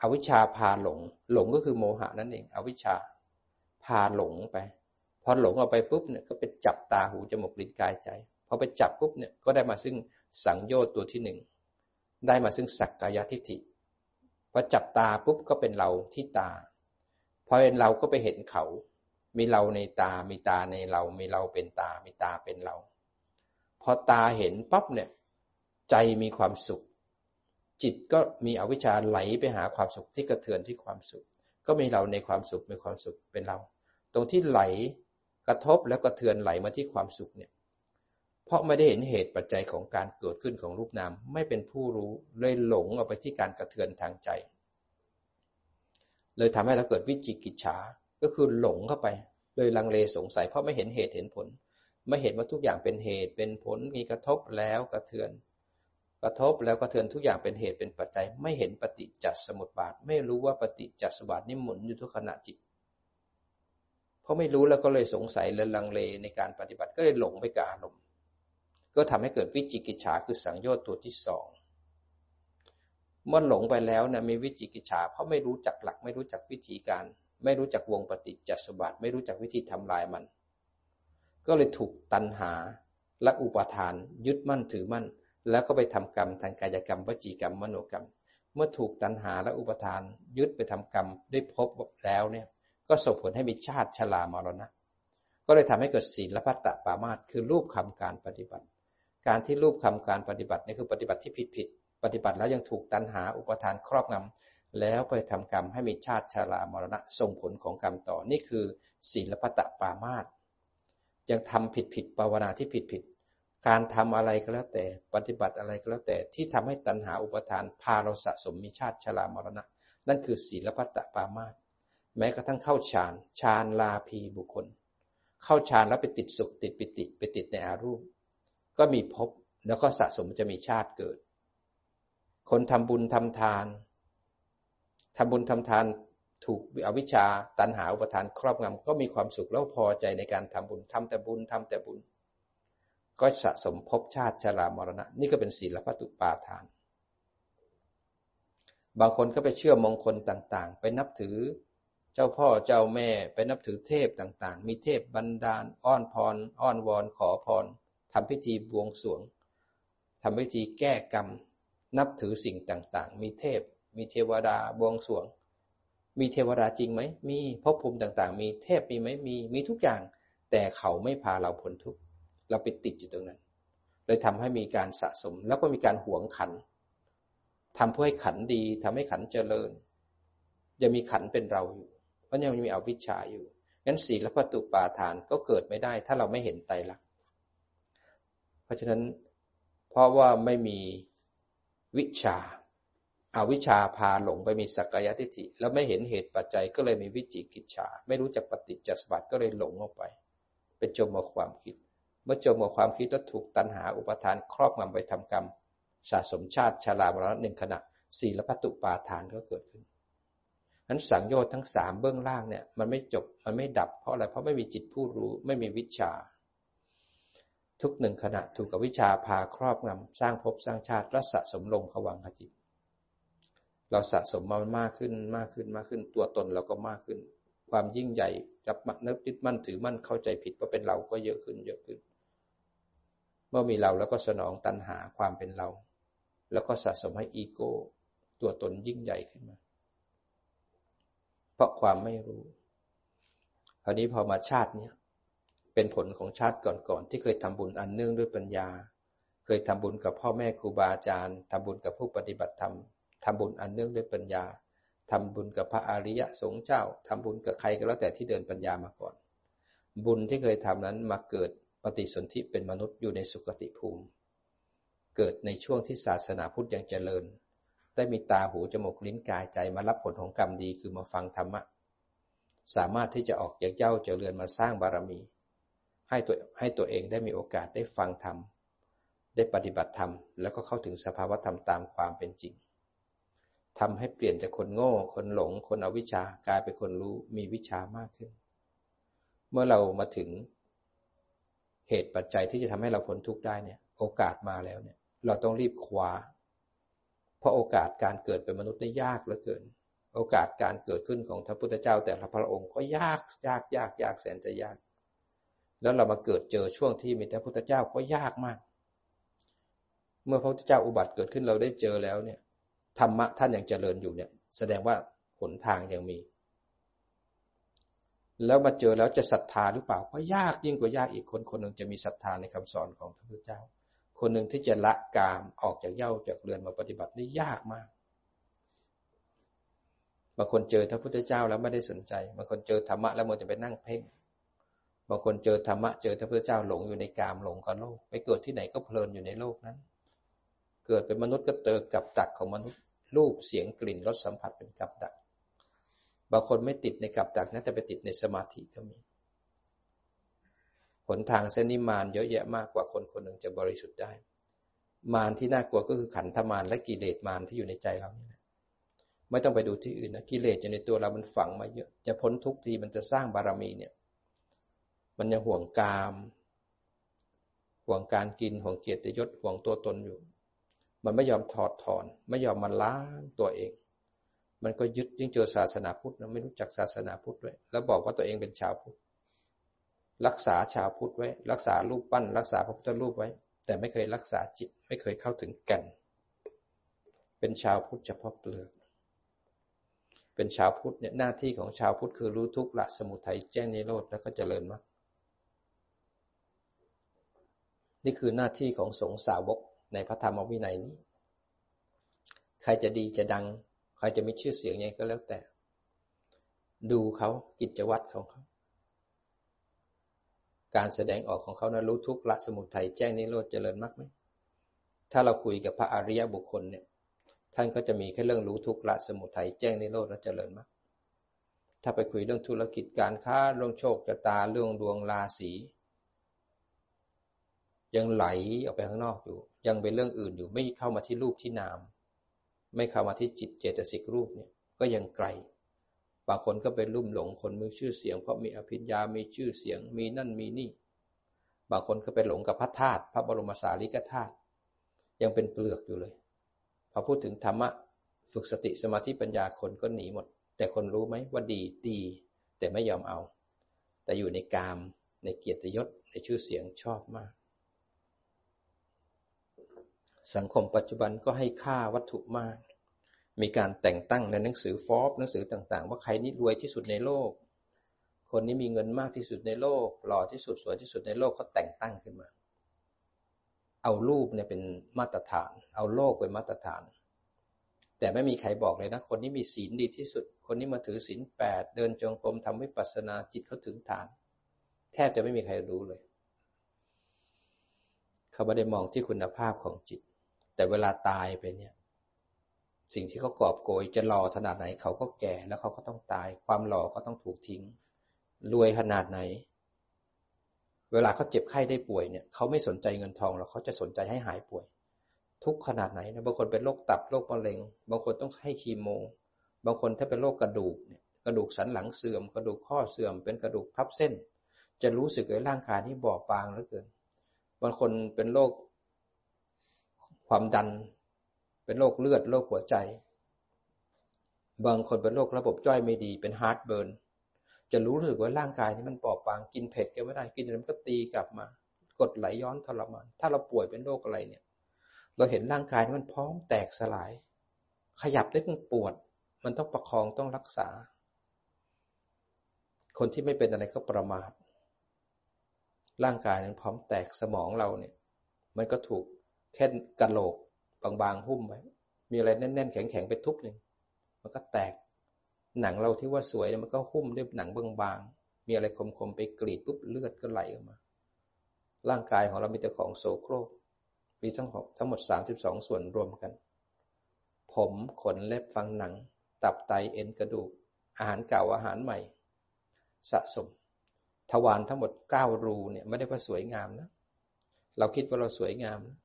อวิชชาพาหลง หลงก็คือโมหะนั่นเอง อวิชชาพาหลงไป พอหลงออกไปปุ๊บเนี่ยก็ไปจับตาหูจมูกลิ้นกายใจ พอไปจับปุ๊บเนี่ยก็ได้มาซึ่งสังโยชน์ตัวที่หนึ่ง ได้มาซึ่งสักกายทิฏฐิ พอจับตาปุ๊บก็เป็นเราที่ตาพอเป็นเราก็ไปเห็นเขา มีเราในตา มีตาในเรา มีเราเป็นตา มีตาเป็นเรา พอตาเห็นปั๊บเนี่ย ใจมีความสุข จิตก็มีอวิชชาไหลไปหาความสุขที่กระเทือนที่ความสุข ก็มีเราในความสุขมีความสุขเป็นเรา ตรงที่ไหลกระทบแล้วกระเทือนไหลมาที่ความสุขเนี่ย เพราะไม่ได้เห็นเหตุปัจจัยของการเกิดขึ้นของรูปนาม ไม่เป็นผู้รู้ เลยหลงเอาไปที่การกระเทือนทางใจ เลยทำให้เราเกิดวิจิกิจฉา ก็คือหลงเข้าไป เลยลังเลสงสัย เพราะไม่เห็นเหตุเห็นผล ไม่เห็นว่าทุกอย่างเป็นเหตุเป็นผล มีกระทบแล้วกระเทือน กระทบแล้วก็เทือนทุกอย่างเป็นเหตุเป็นปัจจัย ไม่เห็นปฏิจจสมุปบาท ไม่รู้ว่าปฏิจจสมุปบาทนี่หมุนอยู่ทุกขณะจิตเพราะไม่รู้แล้วก็เลยสงสัยและลังเลในการปฏิบัติก็เลยหลงไปกับอารมณ์ ก็ทำให้เกิดวิจิกิจฉาคือสังโยชน์ตัวที่สองเมื่อหลงไปแล้วนะมีวิจิกิจฉาเพราะไม่รู้จักหลัก ไม่รู้จักวิธีการ ไม่รู้จักวงปฏิจจสมุปบาทไม่รู้จักวิธีทำลายมัน ก็เลยถูกตัณหาและอุปทานยึดมั่นถือมั่น แล้วก็ไปทำกรรมทางกายกรรมวจีกรรมมโนกรรม เมื่อถูกตัณหาและอุปทาน ยึดไปทำกรรมได้พบแล้วเนี่ยก็ส่งผลให้มีชาติชรามรณะ ก็เลยทำให้เกิดศีลพัตตปามาตคือรูปคำการปฏิบัติ การที่รูปคำการปฏิบัตินี่คือปฏิบัติที่ผิดผิดปฏิบัติแล้วยังถูกตัณหาอุปทานครอบงำแล้วไปทำกรรมให้มีชาติชรามรณะส่งผลของกรรมต่อนี่คือศีลพัตตปามาตยังทำผิดผิดภาวนาที่ผิดผิดการทำอะไรก็แล้วแต่ปฏิบัติอะไรก็แล้วแต่ที่ทำให้ตัณหาอุปทานพาเราสะสมมีชาติชรามรณะ นั่นคือศีลพัตตปามาแม้กระทั่งเข้าฌานฌานลาภีบุคคล เข้าฌานแล้วไปติดสุขติดปิติไปติดในอารูป ก็มีภพแล้วก็สะสมจะมีชาติเกิด คนทำบุญทำทานทำบุญทำทานถูกอวิชชาตันหาอุปทานครอบงำก็มีความสุขแล้วพอใจในการทำบุญทำแต่บุญทำแต่บุญ ก็สะสมภพชาติชรามรณะ นี่ก็เป็นศีลพัตุปาทาน บางคนก็ไปเชื่อมงคลต่างๆ ไปนับถือเจ้าพ่อเจ้าแม่ไปนับถือเทพต่างๆ มีเทพบันดาล อ้อนพร อ้อนวอนขอพร ทำพิธีบวงสรวงทำพิธีแก้กรรม นับถือสิ่งต่างๆ มีเทพ มีเทวดาบวงสรวง มีเทวดาจริงไหม มีภพภูมิต่างๆ มีเทพมีไหมมี มีทุกอย่าง แต่เขาไม่พาเราพ้นทุกข์ เราไปติดอยู่ตรงนั้น เลยทำให้มีการสะสม แล้วก็มีการหวงขันทำเพื่อให้ขันดีทำให้ขันเจริญยังมีขันเป็นเราอยู่ เพราะยังมีอวิชชาอยู่ งั้นศีลพัตุปาทานก็เกิดไม่ได้ ถ้าเราไม่เห็นไตรลักษณ์ ราะฉะนั้น เพราะว่าไม่มีวิชาอาวิชาพาหลงไปมีสักกายทิฏฐิแล้วไม่เห็นเหตุปัจจัยก็เลยมีวิจิกิจฉาไม่รู้จักปฏิจจสมบัติก็เลยหลงออกไป เป็นจมกับความคิด เมื่อจมกับความคิดแล้วถูกตัณหาอุปทานครอบงำไปทำกรรม สะสมชาติชารามรณะหนึ่งขณะศีลพัตุปาทานก็เกิดขึ้นนั้นสังโยชน์ทั้งสามเบื้องล่างเนี่ยมันไม่จบมันไม่ดับเพราะอะไรเพราะไม่มีจิตผู้รู้ไม่มีวิชา ทุกหนึ่งขณะถูกกวิชาพาครอบงำสร้างภพสร้างชาติและสะสมลงผวังขจิต เราสะสมมันมากขึ้นมากขึ้นมากขึ้น ตัวตนเราก็มากขึ้น ความยิ่งใหญ่จับนึกยึดมั่นถือมั่นเข้าใจผิดว่าเป็นเราก็เยอะขึ้นเยอะขึ้น เมื่อมีเราแล้วก็สนองตัณหาความเป็นเรา แล้วก็สะสมให้อีโก้ ตัวตนยิ่งใหญ่ขึ้นมา เพราะความไม่รู้คราวนี้พอมาชาติเนี้ย เป็นผลของชาติก่อนๆที่เคยทำบุญอันเนื่องด้วยปัญญา เคยทำบุญกับพ่อแม่ครูบาอาจารย์ทำบุญกับผู้ปฏิบัติธรรมทำบุญอันเนื่องด้วยปัญญาทำบุญกับพระอริยสงฆ์เจ้าทำบุญกับใครก็แล้วแต่ที่เดินปัญญามาก่อน บุญที่เคยทำนั้นมาเกิดปฏิสนธิเป็นมนุษย์อยู่ในสุคติภูมิ เกิดในช่วงที่ศาสนาพุทธยังเจริญ ได้มีตาหูจมูกลิ้นกายใจมารับผลของกรรมดีคือมาฟังธรรมะ สามารถที่จะออกจากเย้าเจริญมาสร้างบารมี ให้ตัวให้ตัวเองได้มีโอกาสได้ฟังธรรม ได้ปฏิบัติธรรม แล้วก็เข้าถึงสภาวธรรมตามความเป็นจริงทำให้เปลี่ยนจากคนโง่ คนหลง คนอวิชากลายเป็นคนรู้มีวิชามากขึ้น เมื่อเรามาถึงเหตุปัจจัยที่จะทำให้เราพ้นทุกข์ได้เนี่ย โอกาสมาแล้วเนี่ย เราต้องรีบคว้า เพราะโอกาสการเกิดเป็นมนุษย์ได้ยากเหลือเกิน โอกาสการเกิดขึ้นของพระพุทธเจ้าแต่ละพระองค์ก็ยากยากยากยากแสนจะยาก แล้วเรามาเกิดเจอช่วงที่มีพระพุทธเจ้าก็ยากมาก เมื่อพระพุทธเจ้าอุบัติเกิดขึ้นเราได้เจอแล้วเนี่ยธรรมะท่านยังเจริญอยู่เนี่ย แสดงว่าหนทางยังมี แล้วมาเจอแล้วจะศรัทธาหรือเปล่าก็ยากยิ่งกว่ายากอีกคนคนหนึ่งจะมีศรัทธาในคำสอนของพระพุทธเจ้า คนหนึ่งที่จะละกามออกจากเย้าจากเรือนมาปฏิบัติได้ยากมากบางคนเจอพระพุทธเจ้าแล้วไม่ได้สนใจบางคนเจอธรรมะแล้วมันจะไปนั่งเพ่ง บางคนเจอธรรมะเจอพระพุทธเจ้าหลงอยู่ในกามหลงกับโลก ไปเกิดที่ไหนก็เพลินอยู่ในโลกนั้น เกิดเป็นมนุษย์ก็เจอกับดักของมนุษย์รูปเสียงกลิ่นรสสัมผัสเป็นกับดัก บางคนไม่ติดในกับดักนะแต่ไปติดในสมาธิก็มีหนทางเส้นนิมานเยอะแยะมากกว่าคนคนหนึ่งจะบริสุทธิ์ได้ มารที่น่ากลัวก็คือขันธมารและกิเลสมารที่อยู่ในใจเรานี่แหละไม่ต้องไปดูที่อื่นนะกิเลสอยู่ในตัวเรามันฝังมาเยอะจะพ้นทุกทีมันจะสร้างบารมีเนี่ย มันยังห่วงกาม ห่วงการกิน ห่วงเกียรติยศ ห่วงตัวตนอยู่ มันไม่ยอมถอดถอน ไม่ยอมมันล้างตัวเอง มันก็ยึดยิ่งเจอศาสนาพุทธนะไม่รู้จักศาสนาพุทธด้วย แล้วบอกว่าตัวเองเป็นชาวพุทธ รักษาชาวพุทธไว้ รักษารูปปั้น รักษาพระพุทธรูปไว้ แต่ไม่เคยรักษาจิต ไม่เคยเข้าถึงแก่น เป็นชาวพุทธเฉพาะเปลือกเป็นชาวพุทธเนี่ยหน้าที่ของชาวพุทธคือรู้ทุกข์ละสมุทัยแจ้งนิโรธแล้วก็เจริญมาก นี่คือหน้าที่ของสงสาวกในพระธรรมวินัยนี้ ใครจะดีจะดัง ใครจะมีชื่อเสียงยังไงก็แล้วแต่ ดูเขากิจวัตรของเขา การแสดงออกของเขานะรู้ทุกละสมุทัยแจ้งนิโรธเจริญมากไหม ถ้าเราคุยกับพระอริยบุคคลเนี่ยท่านก็จะมีแค่เรื่องรู้ทุกละสมุทัยแจ้งนิโรธและเจริญมากถ้าไปคุยเรื่องธุรกิจการค้าเรื่องโชคชะตาเรื่องดวงราศี ยังไหลออกไปข้างนอกอยู่ ยังเป็นเรื่องอื่นอยู่ ไม่เข้ามาที่รูปที่นาม ไม่เข้ามาที่จิตเจตสิกรูปเนี่ย ก็ยังไกล บางคนก็เป็นลุ่มหลงคนมีชื่อเสียง เพราะมีอภิญญา มีชื่อเสียง มีนั่นมีนี่ บางคนก็ไปหลงกับพระธาตุ พระบรมสารีริกธาตุ ยังเป็นเปลือกอยู่เลย พอพูดถึงธรรมะ ฝึกสติสมาธิปัญญาคนก็หนีหมด แต่คนรู้ไหมว่าดีดี แต่ไม่ยอมเอา แต่อยู่ในกาม ในเกียรติยศ ในชื่อเสียงชอบมาก สังคมปัจจุบันก็ให้ค่าวัตถุมาก มีการแต่งตั้งในหนังสือฟอบหนังสือต่างๆ ว่าใครนี่รวยที่สุดในโลก คนนี้มีเงินมากที่สุดในโลก หล่อที่สุดสวยที่สุดในโลกเขาแต่งตั้งขึ้นมา เอารูปเนี่ยเป็นมาตรฐาน เอาโลกเป็นมาตรฐาน แต่ไม่มีใครบอกเลยนะ คนนี้มีศีลดีที่สุด คนนี้มาถือศีลแปดเดินจงกรมทำวิปัสสนาจิตเขาถึงฐาน แทบจะไม่มีใครรู้เลยเขาไม่ได้มองที่คุณภาพของจิต แต่เวลาตายไปเนี่ย สิ่งที่เขากอบโกยจะหล่อขนาดไหนเขาก็แก่แล้วเขาก็ต้องตาย ความหล่อก็ต้องถูกทิ้ง รวยขนาดไหน เวลาเขาเจ็บไข้ได้ป่วยเนี่ยเขาไม่สนใจเงินทองหรอกเขาจะสนใจให้หายป่วย ทุกข์ขนาดไหนนะบางคนเป็นโรคตับโรคมะเร็ง บางคนต้องให้คีโม บางคนถ้าเป็นโรคกระดูกเนี่ยกระดูกสันหลังเสื่อม กระดูกข้อเสื่อม เป็นกระดูกทับเส้น จะรู้สึกเลยร่างกายนี้บอบบางเหลือเกิน บางคนเป็นโรค ความดัน เป็นโรคเลือดโรคหัวใจ บางคนเป็นโรคระบบย่อยไม่ดีเป็น heartburnจะรู้สึกว่าร่างกายนี้มันปอบบางกินเผ็ดก็ไม่ได้กินอะไรมันก็ตีกลับมากดไหลย้อนทรมานถ้าเราป่วยเป็นโรคอะไรเนี่ย เราเห็นร่างกายนี้มันพร้อมแตกสลาย ขยับได้มันปวด มันต้องประคองต้องรักษา คนที่ไม่เป็นอะไรก็ประมาทร่างกายนั้นพร้อมแตกสมองเราเนี่ย มันก็ถูก แค่กระโหลกบางๆหุ้มไว้ มีอะไรแน่นๆแข็งๆไปทุบหนึ่งมันก็แตก หนังเราที่ว่าสวยเนี่ยมันก็หุ้มด้วยหนังบางๆมีอะไรคมๆไปกรีดปุ๊บเลือดก็ไหลออกมา ร่างกายของเรามีแต่ของโสโครกมีทั้งหมดทั้งหมดสามสิบสองส่วนรวมกัน ผมขนเล็บฟังหนัง ตับไตเอ็นกระดูก อาหารเก่าอาหารใหม่ สะสม ทวารทั้งหมดเก้ารูเนี่ยไม่ได้ว่าสวยงามนะ เราคิดว่าเราสวยงามนะ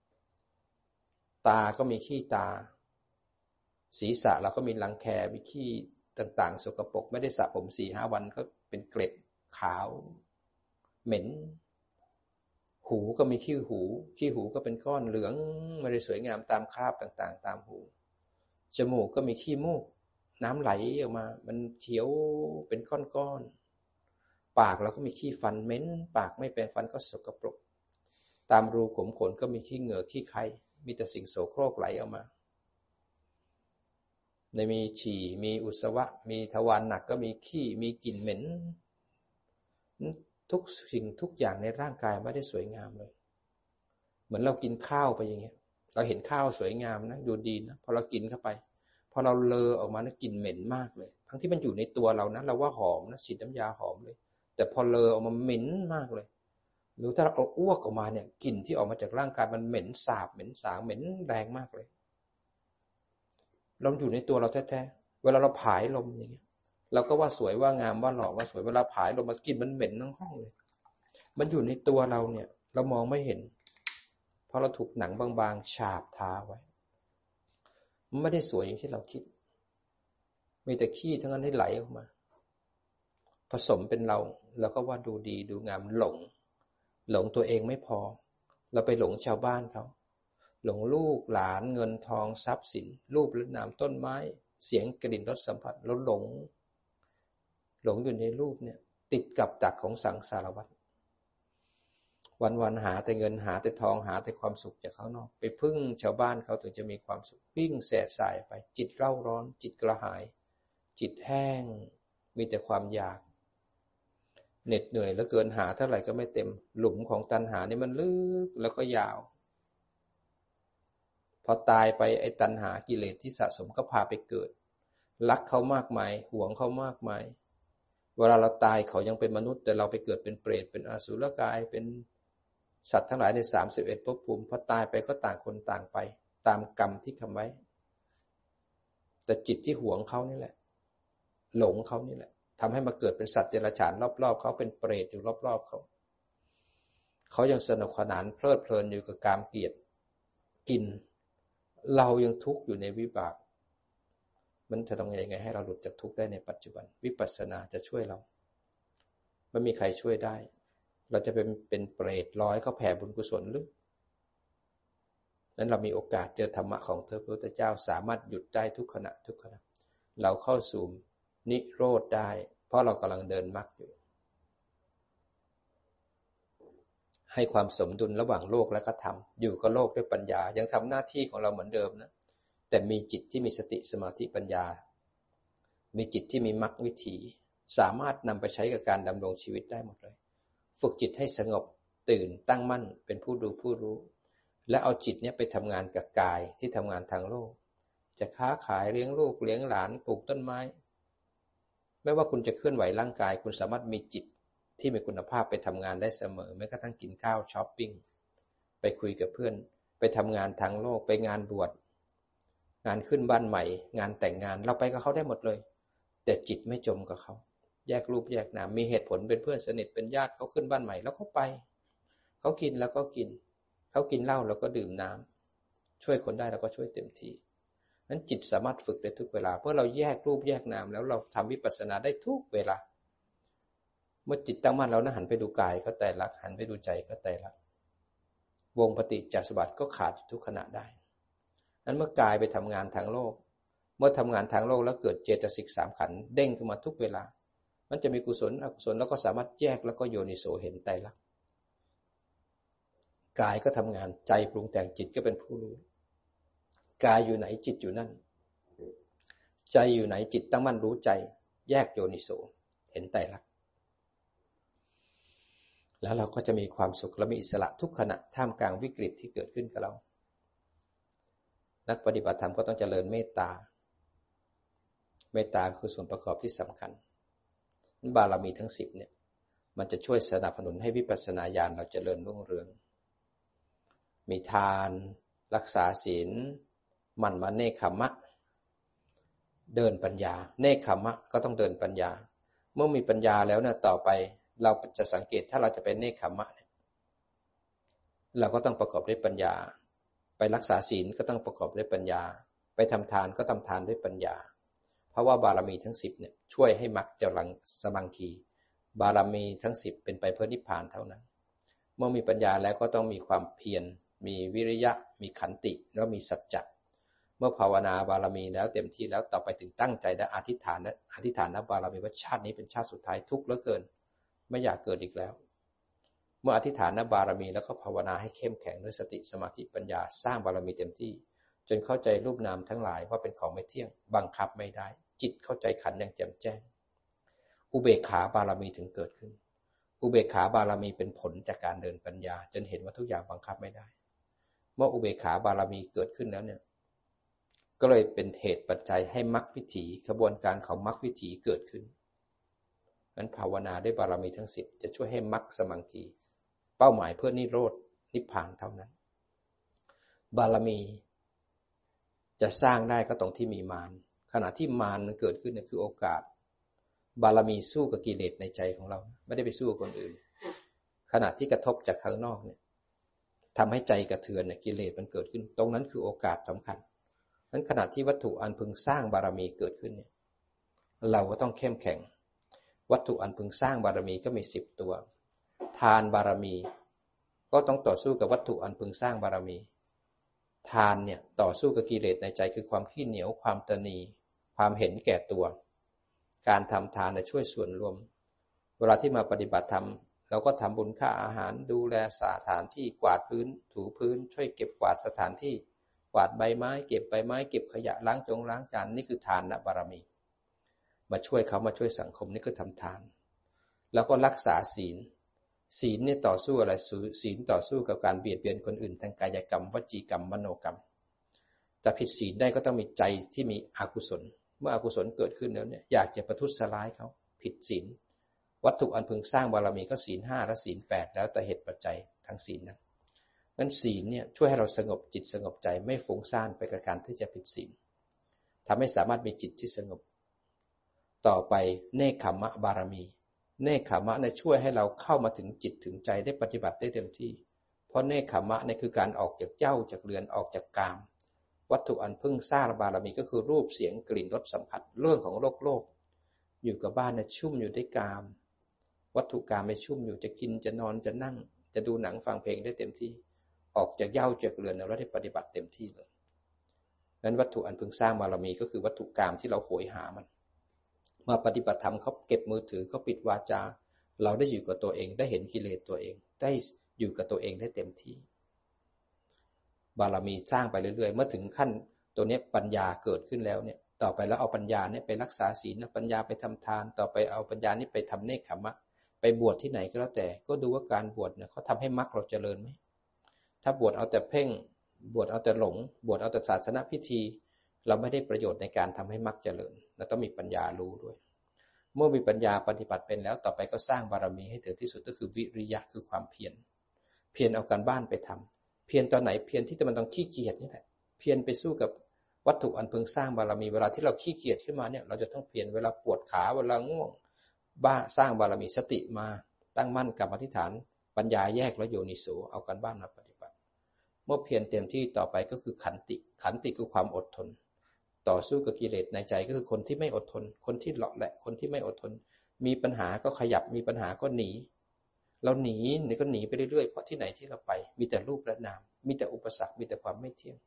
ตาก็มีขี้ตา ศีรษะเราก็มีรังแคมีขี้ต่าง ๆ สกปรกไม่ได้สระผมสี่ห้าวันก็เป็นเกล็ดขาว เหม็น หูก็มีขี้หู ขี้หูก็เป็นก้อนเหลืองไม่ได้สวยงามตามคราบต่าง ๆ ตามหู จมูกก็มีขี้มูก น้ำไหลออกมา มันเขียวเป็นก้อนๆปากเราก็มีขี้ฟันเหม็น ปากไม่แปรงฟันก็สกปรก ตามรูขุมขนก็มีขี้เหงื่อขี้ไข่ มีแต่สิ่งโสโครกไหลออกมาในมีฉี่ มีอุจสวะ มีทวารหนักก็มีขี้ มีกลิ่นเหม็น ทุกสิ่งทุกอย่างในร่างกายไม่ได้สวยงามเลย เหมือนเรากินข้าวไปอย่างเงี้ย เราเห็นข้าวสวยงามนะดูดีนะพอเรากินเข้าไปพอเราเลอออกมานะกลิ่นเหม็นมากเลย ทั้งที่มันอยู่ในตัวเรานะเราว่าหอมนะสีดน้ำยาหอมเลย แต่พอเลอออกมาเหม็นมากเลย หรือถ้าเราเอาอ้วกออกมาเนี่ยกลิ่นที่ออกมาจากร่างกายมันเหม็นสาบเหม็นสางเหม็นแรงมากเลยเราอยู่ในตัวเราแท้ๆเวลาเราผายลมอย่างเงี้ยเราก็ว่าสวยว่างามว่าหล่อว่าสวยเวลาผายลมมากลิ่นมันเหม็นทั้งห้องเลย มันอยู่ในตัวเราเนี่ย เรามองไม่เห็น เพราะเราถูกหนังบางๆ ฉาบทาไว้มันไม่ได้สวยอย่างที่เราคิด มีแต่ขี้ทั้งนั้นที่ไหลออกมา ผสมเป็นเรา แล้วก็ว่าดูดีดูงามหลง หลงตัวเองไม่พอ เราไปหลงชาวบ้านเขา หลงลูกหลานเงินทองทรัพย์สิน รูปและนามต้นไม้ เสียงกลิ่นรสสัมผัสเราหลง หลงอยู่ในรูปเนี่ย ติดกับดักของสังสารวัฏวันวันหาแต่เงินหาแต่ทองหาแต่ความสุขจากเขานอกไปพึ่งชาวบ้านเขาถึงจะมีความสุขวิ่งแสบสายไป จิตเร่าร้อน จิตกระหาย จิตแห้ง มีแต่ความอยาก เหน็ดเหนื่อยแล้วเกินหาเท่าไหร่ก็ไม่เต็ม หลุมของตันหานี่มันลึกแล้วก็ยาว พอตายไปไอ้ตันหากิเลสที่สะสมก็พาไปเกิด รักเขามากมายห่วงเขามากมาย เวลาเราตายเขายังเป็นมนุษย์ แต่เราไปเกิดเป็นเปรตเป็นอสุรกายเป็นสัตว์ทั้งหลายในสามสิบเอ็ดภพภูมิพอตายไปก็ต่างคนต่างไป ตามกรรมที่ทำไว้ แต่จิตที่หวงเขานี่แหละ หลงเขานี่แหละ ทำให้มาเกิดเป็นสัตว์เดรัจฉานรอบๆเขาเป็นเปรตอยู่รอบๆเขา เขายังสนุกขนานเพลิดเพลินอยู่กับการเกียรติกิน เรายังทุกข์อยู่ในวิบาก มันจะต้องยังไงให้เราหลุดจากทุกข์ได้ในปัจจุบัน วิปัสสนาจะช่วยเรา ไม่มีใครช่วยได้ เราจะเป็นเป็นเปรตร้อยเขาแผ่บุญกุศลหรือนั้นเรามีโอกาสเจอธรรมะของเธอพระพุทธเจ้าสามารถหยุดได้ทุกขณะทุกขณะ เราเข้าสู่ นิโรธได้ เพราะเรากำลังเดินมรรคอยู่ ให้ความสมดุลระหว่างโลกและก็ธรรมอยู่กับโลกด้วยปัญญา ยังทำหน้าที่ของเราเหมือนเดิมนะ แต่มีจิตที่มีสติสมาธิปัญญา มีจิตที่มีมรรควิถี สามารถนำไปใช้กับการดำรงชีวิตได้หมดเลย ฝึกจิตให้สงบตื่นตั้งมั่นเป็นผู้ดูผู้รู้ และเอาจิตเนี้ยไปทำงานกับกายที่ทำงานทางโลก จะค้าขายเลี้ยงลูกเลี้ยงหลานปลูกต้นไม้ ไม่ว่าคุณจะเคลื่อนไหวร่างกาย คุณสามารถมีจิตที่มีคุณภาพไปทำงานได้เสมอแม้กระทั่งกินข้าวช้อปปิ้งไปคุยกับเพื่อน ไปทำงานทางโลกไปงานบวชงานขึ้นบ้านใหม่ งานแต่งงานเราไปกับเขาได้หมดเลย แต่จิตไม่จมกับเขา แยกรูปแยกนามมีเหตุผลเป็นเพื่อนสนิทเป็นญาติเขาขึ้นบ้านใหม่แล้วเขาไปเขากินแล้วก็กินเขากินเหล้าแล้วก็ดื่มน้ำช่วยคนได้เราก็ช่วยเต็มที่ นั้นจิตสามารถฝึกได้ทุกเวลา เพราะเราแยกรูปแยกนามแล้วเราทำวิปัสสนาได้ทุกเวลา เมื่อจิตตั้งมั่นแล้วนะหันไปดูกายก็แต่ละหันไปดูใจก็แต่ละวงปฏิจจสมบัติก็ขาดทุกขณะได้ นั้นเมื่อกายไปทำงานทางโลก เมื่อทำงานทางโลกแล้วเกิดเจตสิกสามขันเด้งขึ้นมาทุกเวลา มันจะมีกุศลอกุศลแล้วก็สามารถแยกแล้วก็โยนิโสเห็นไตรลักษณ์กายก็ทำงานใจปรุงแต่งจิตก็เป็นผู้รู้ กายอยู่ไหนจิตอยู่นั่น ใจอยู่ไหนจิตตั้งมั่นรู้ใจ แยกโยนิโสเห็นไตรลักษณ์แล้วเราก็จะมีความสุขและมีอิสระทุกขณะท่ามกลางวิกฤตที่เกิดขึ้นกับเรา นักปฏิบัติธรรมก็ต้องเจริญเมตตา เมตตาคือส่วนประกอบที่สำคัญ บารมีทั้งสิบเนี่ย มันจะช่วยสนับสนุนให้วิปัสสนาญาณเราเจริญรุ่งเรือง มีทาน รักษาศีล มันมาเนคขมะ เดินปัญญา เนคขมะก็ต้องเดินปัญญา เมื่อมีปัญญาแล้วเนี่ยต่อไปเราจะสังเกตถ้าเราจะเป็นเนคขมะเราก็ต้องประกอบด้วยปัญญา ไปรักษาศีลก็ต้องประกอบด้วยปัญญา ไปทำทานก็ทำทานด้วยปัญญา เพราะว่าบารมีทั้งสิบเนี่ยช่วยให้มักจะลังสมังคี บารมีทั้งสิบเป็นไปเพื่อนิพพานเท่านั้น เมื่อมีปัญญาแล้วก็ต้องมีความเพียร มีวิริยะ มีขันติ แล้วมีสัจจะ เมื่อภาวนาบารมีแล้วเต็มที่แล้วต่อไปถึงตั้งใจและอธิษฐานและอธิษฐานนะบารมีว่าชาตินี้เป็นชาติสุดท้ายทุกข์เหลือเกิน ไม่อยากเกิดอีกแล้ว เมื่ออธิษฐานนะบารมีแล้วก็ภาวนาให้เข้มแข็งด้วยสติสมาธิปัญญาสร้างบารมีเต็มที่ จนเข้าใจรูปนามทั้งหลายว่าเป็นของไม่เที่ยงบังคับไม่ได้ จิตเข้าใจขันอย่างแจ่มแจ้ง อุเบกขาบารมีถึงเกิดขึ้น อุเบกขาบารมีเป็นผลจากการเดินปัญญา จนเห็นว่าทุกอย่างบังคับไม่ได้ เมื่ออุเบกขาบารมีเกิดขึ้นแล้วเนี่ย ก็เลยเป็นเหตุปัจจัยให้มรรควิถีกระบวนการของมรรควิถีเกิดขึ้นนั้นภาวนาได้บารมีทั้งสิบจะช่วยให้มรรคสมังคีเป้าหมายเพื่อนิโรธนิพพานเท่านั้น บารมี จะสร้างได้ก็ตรงที่มีมารขณะที่มารมันเกิดขึ้นเนี่ยคือโอกาส บารมีสู้กับกิเลสในใจของเรา ไม่ได้ไปสู้กับคนอื่น ขณะที่กระทบจากข้างนอกเนี่ยทำให้ใจกระเทือนเนี่ยกิเลสมันเกิดขึ้น ตรงนั้นคือโอกาสสำคัญ นั้นขณะที่วัตถุอันพึงสร้างบารมีเกิดขึ้นเนี่ยเราก็ต้องเข้มแข็ง วัตถุอันพึงสร้างบารมีก็มีสิบตัว ทานบารมี ก็ต้องต่อสู้กับวัตถุอันพึงสร้างบารมี ทานเนี่ยต่อสู้กับกิเลสในใจคือความขี้เหนียวความตนี ความเห็นแก่ตัว การทำทานช่วยส่วนรวม เวลาที่มาปฏิบัติธรรมเราก็ทำบุญค่าอาหารดูแลสถานที่กวาดพื้น ถูพื้น ช่วยเก็บกวาดสถานที่ กวาดใบไม้ เก็บใบไม้ เก็บขยะล้างจงล้างจานนี่คือทานนะบารมี มาช่วยเขามาช่วยสังคมนี่คือทำทาน แล้วก็รักษาศีล ศีลเนี่ยต่อสู้อะไรศีลต่อสู้กับการเบียดเบียนคนอื่นทางกายกรรมวจีกรรมมโนกรรมจะผิดศีลได้ก็ต้องมีใจที่มีอกุศล เมื่ออกุศลเกิดขึ้นแล้วเนี่ยอยากจะประทุษร้ายเขาผิดศีลวัตถุอันพึงสร้างบารมีก็ศีลห้าและศีลแปดแล้วแต่เหตุปัจจัยทั้งศีลนั้น นั้นศีลเนี่ยช่วยให้เราสงบจิตสงบใจไม่ฟุ้งซ่านไปกับการที่จะผิดศีลทำให้สามารถมีจิตที่สงบ ต่อไปเนคขมะบารมี เนคขมะเนี่ยช่วยให้เราเข้ามาถึงจิตถึงใจได้ปฏิบัติได้เต็มที่ เพราะเนคขมะเนี่ยคือการออกจากเจ้าจากเรือนออกจากกาม วัตถุอันพึ่งสร้างบารมีก็คือรูปเสียงกลิ่นรสสัมผัสเรื่องของโลกโลก อยู่กับบ้านเนี่ยชุ่มอยู่ด้วยกาม วัตถุกรรมไม่ชุ่มอยู่จะกินจะนอนจะนั่ง จะดูหนังฟังเพลงได้เต็มที่ ออกจากเย้าจากเรือนแล้วได้ปฏิบัติเต็มที่เลยนั้นวัตถุอันพึงสร้างบารมีก็คือวัตถุกรรมที่เราโหยหามัน มาปฏิบัติธรรมเขาเก็บมือถือเขาปิดวาจา เราได้อยู่กับตัวเองได้เห็นกิเลสตัวเอง ได้อยู่กับตัวเองได้เต็มที่ บารมีสร้างไปเรื่อยๆ เมื่อถึงขั้นตัวนี้ปัญญาเกิดขึ้นแล้วเนี่ย ต่อไปแล้วเอาปัญญาเนี่ยไปรักษาศีลปัญญาไปทำทาน ต่อไปเอาปัญญานี้ไปทำเนคขมะ ไปบวชที่ไหนก็แล้วแต่ ก็ดูว่าการบวชเนี่ยเขาทาให้มรรคเราเจริญไหม ถ้าบวชเอาแต่เพ่ง บวชเอาแต่หลง บวชเอาแต่ศาสนาพิธี เราไม่ได้ประโยชน์ในการทำให้มรรคเจริญเราต้องมีปัญญารู้ด้วย เมื่อมีปัญญาปฏิบัติเป็นแล้วต่อไปก็สร้างบารมีให้ถึงที่สุดก็คือวิริยะคือความเพียรเพียรเอาการบ้านไปทำเพียรตอนไหนเพียรที่มันต้องขี้เกียจนี่แหละเพียรไปสู้กับวัตถุอันเพิ่งสร้างบารมีเวลาที่เราขี้เกียจขึ้นมาเนี่ยเราจะต้องเพียรเวลาปวดขาเวลาง่วง บ้าสร้างบารมีสติมาตั้งมั่นกับอธิษฐานปัญญาแยกแล้วโยนิโสเอาการบ้านมาปฏิ มื่อเพียรเต็มที่ต่อไปก็คือขันติ ขันติคือความอดทน ต่อสู้กับกิเลสในใจก็คือคนที่ไม่อดทน คนที่เลาะแหละ คนที่ไม่อดทน มีปัญหาก็ขยับ มีปัญหาก็หนี เราหนีนี่ก็หนีไปเรื่อยๆ เพราะที่ไหนที่เราไป มีแต่รูปและนาม มีแต่อุปสรรค มีแต่ความไม่เที่ยง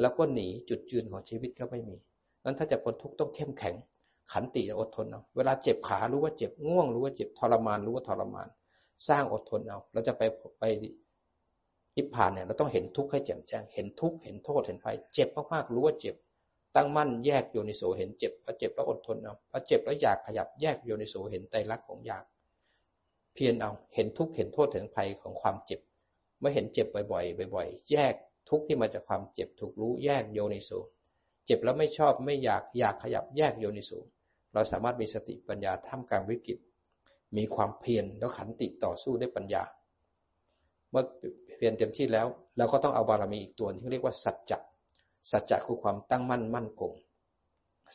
แล้วก็หนีจุดยืนของชีวิตก็ไม่มี นั้นถ้าจะพ้นทุกข์ต้องเข้มแข็ง ขันติอดทนเอา เวลาเจ็บขารู้ว่าเจ็บ ง่วงรู้ว่าเจ็บ ทรมานรู้ว่าทรมาน สร้างอดทนเอา เราจะไปไป นิพพานเนี่ยเราต้องเห็นทุกข์ให้แจ่มแจ้ง เห็นทุกข์เห็นโทษเห็นภัย เจ็บมากๆรู้ว่าเจ็บ ตั้งมั่นแยกโยนิโสเห็นเจ็บพอเจ็บแล้วอดทนเอาพอเจ็บแล้วอยากขยับแยกโยนิโสเห็นไตรลักษณ์ของอยาก เพียรเอาเห็นทุกข์เห็นโทษเห็นภัยของความเจ็บ เมื่อเห็นเจ็บบ่อยๆบ่อยๆ แยกทุกข์ที่มาจากความเจ็บถูกรู้แยกโยนิโสเจ็บแล้วไม่ชอบไม่อยากอยากขยับแยกโยนิโสเราสามารถมีสติปัญญาท่ามกลางวิกฤตมีความเพียรแล้วขันติต่อสู้ได้ปัญญา เมื่อเพียรเต็มที่แล้วเราก็ต้องเอาบารมีอีกตัวที่เรียกว่าสัจจะสัจจะคือความตั้งมั่นมั่นคง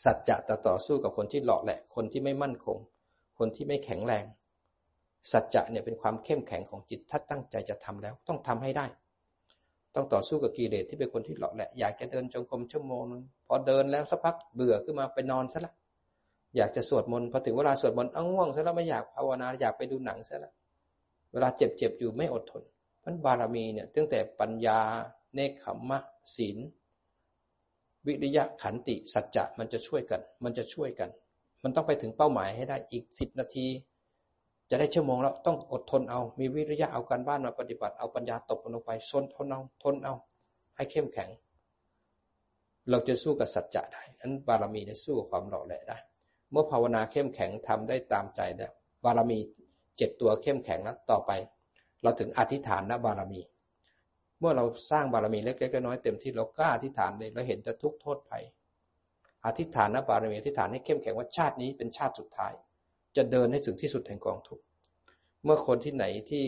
สัจจะต่อต่อสู้กับคนที่หลอกแหละ คนที่ไม่มั่นคง คนที่ไม่แข็งแรง สัจจะเนี่ยเป็นความเข้มแข็งของจิตถ้าตั้งใจจะทำแล้ว ต้องทำให้ได้ ต้องต่อสู้กับกิเลสที่เป็นคนที่หลอกแหละ อยากจะเดินจงกรมชั่วโมงนึงพอเดินแล้วสักพักเบื่อขึ้นมาไปนอนซะละอยากจะสวดมนต์พอถึงเวลาสวดมนต์อ้ง่วงซะแล้วไม่อยากภาวนาอยากไปดูหนังซะละเวลาเจ็บเจ็บอยู่ไม่อดทน มันบารมีเนี่ยตั้งแต่ปัญญา เนคขมมะศีล วิริยะขันติ สัจจะมันจะช่วยกัน มันจะช่วยกัน มันต้องไปถึงเป้าหมายให้ได้อีกสิบนาที จะได้ชั่วโมงแล้วต้องอดทนเอา มีวิริยะเอาการบ้านมาปฏิบัติเอาปัญญาตบลงไปซนทนเอาทนเอา ให้เข้มแข็ง เราจะสู้กับสัจจะได้อันบารมีเนี่ยสู้กับความหล่อแหละได้ เมื่อภาวนาเข้มแข็งทำได้ตามใจเนี่ยบารมีเจ็ดตัวเข้มแข็งแล้วต่อไป เราถึงอธิษฐานนะบารมี เมื่อเราสร้างบารมีเล็กๆน้อยๆเต็มที่เรากล้าอธิษฐานเลยเราเห็นแต่ทุกโทษภัย อธิษฐานนะบารมีอธิษฐานให้เข้มแข็งว่าชาตินี้เป็นชาติสุดท้าย จะเดินให้ถึงที่สุดแห่งกองทุกเมื่อคนที่ไหนที่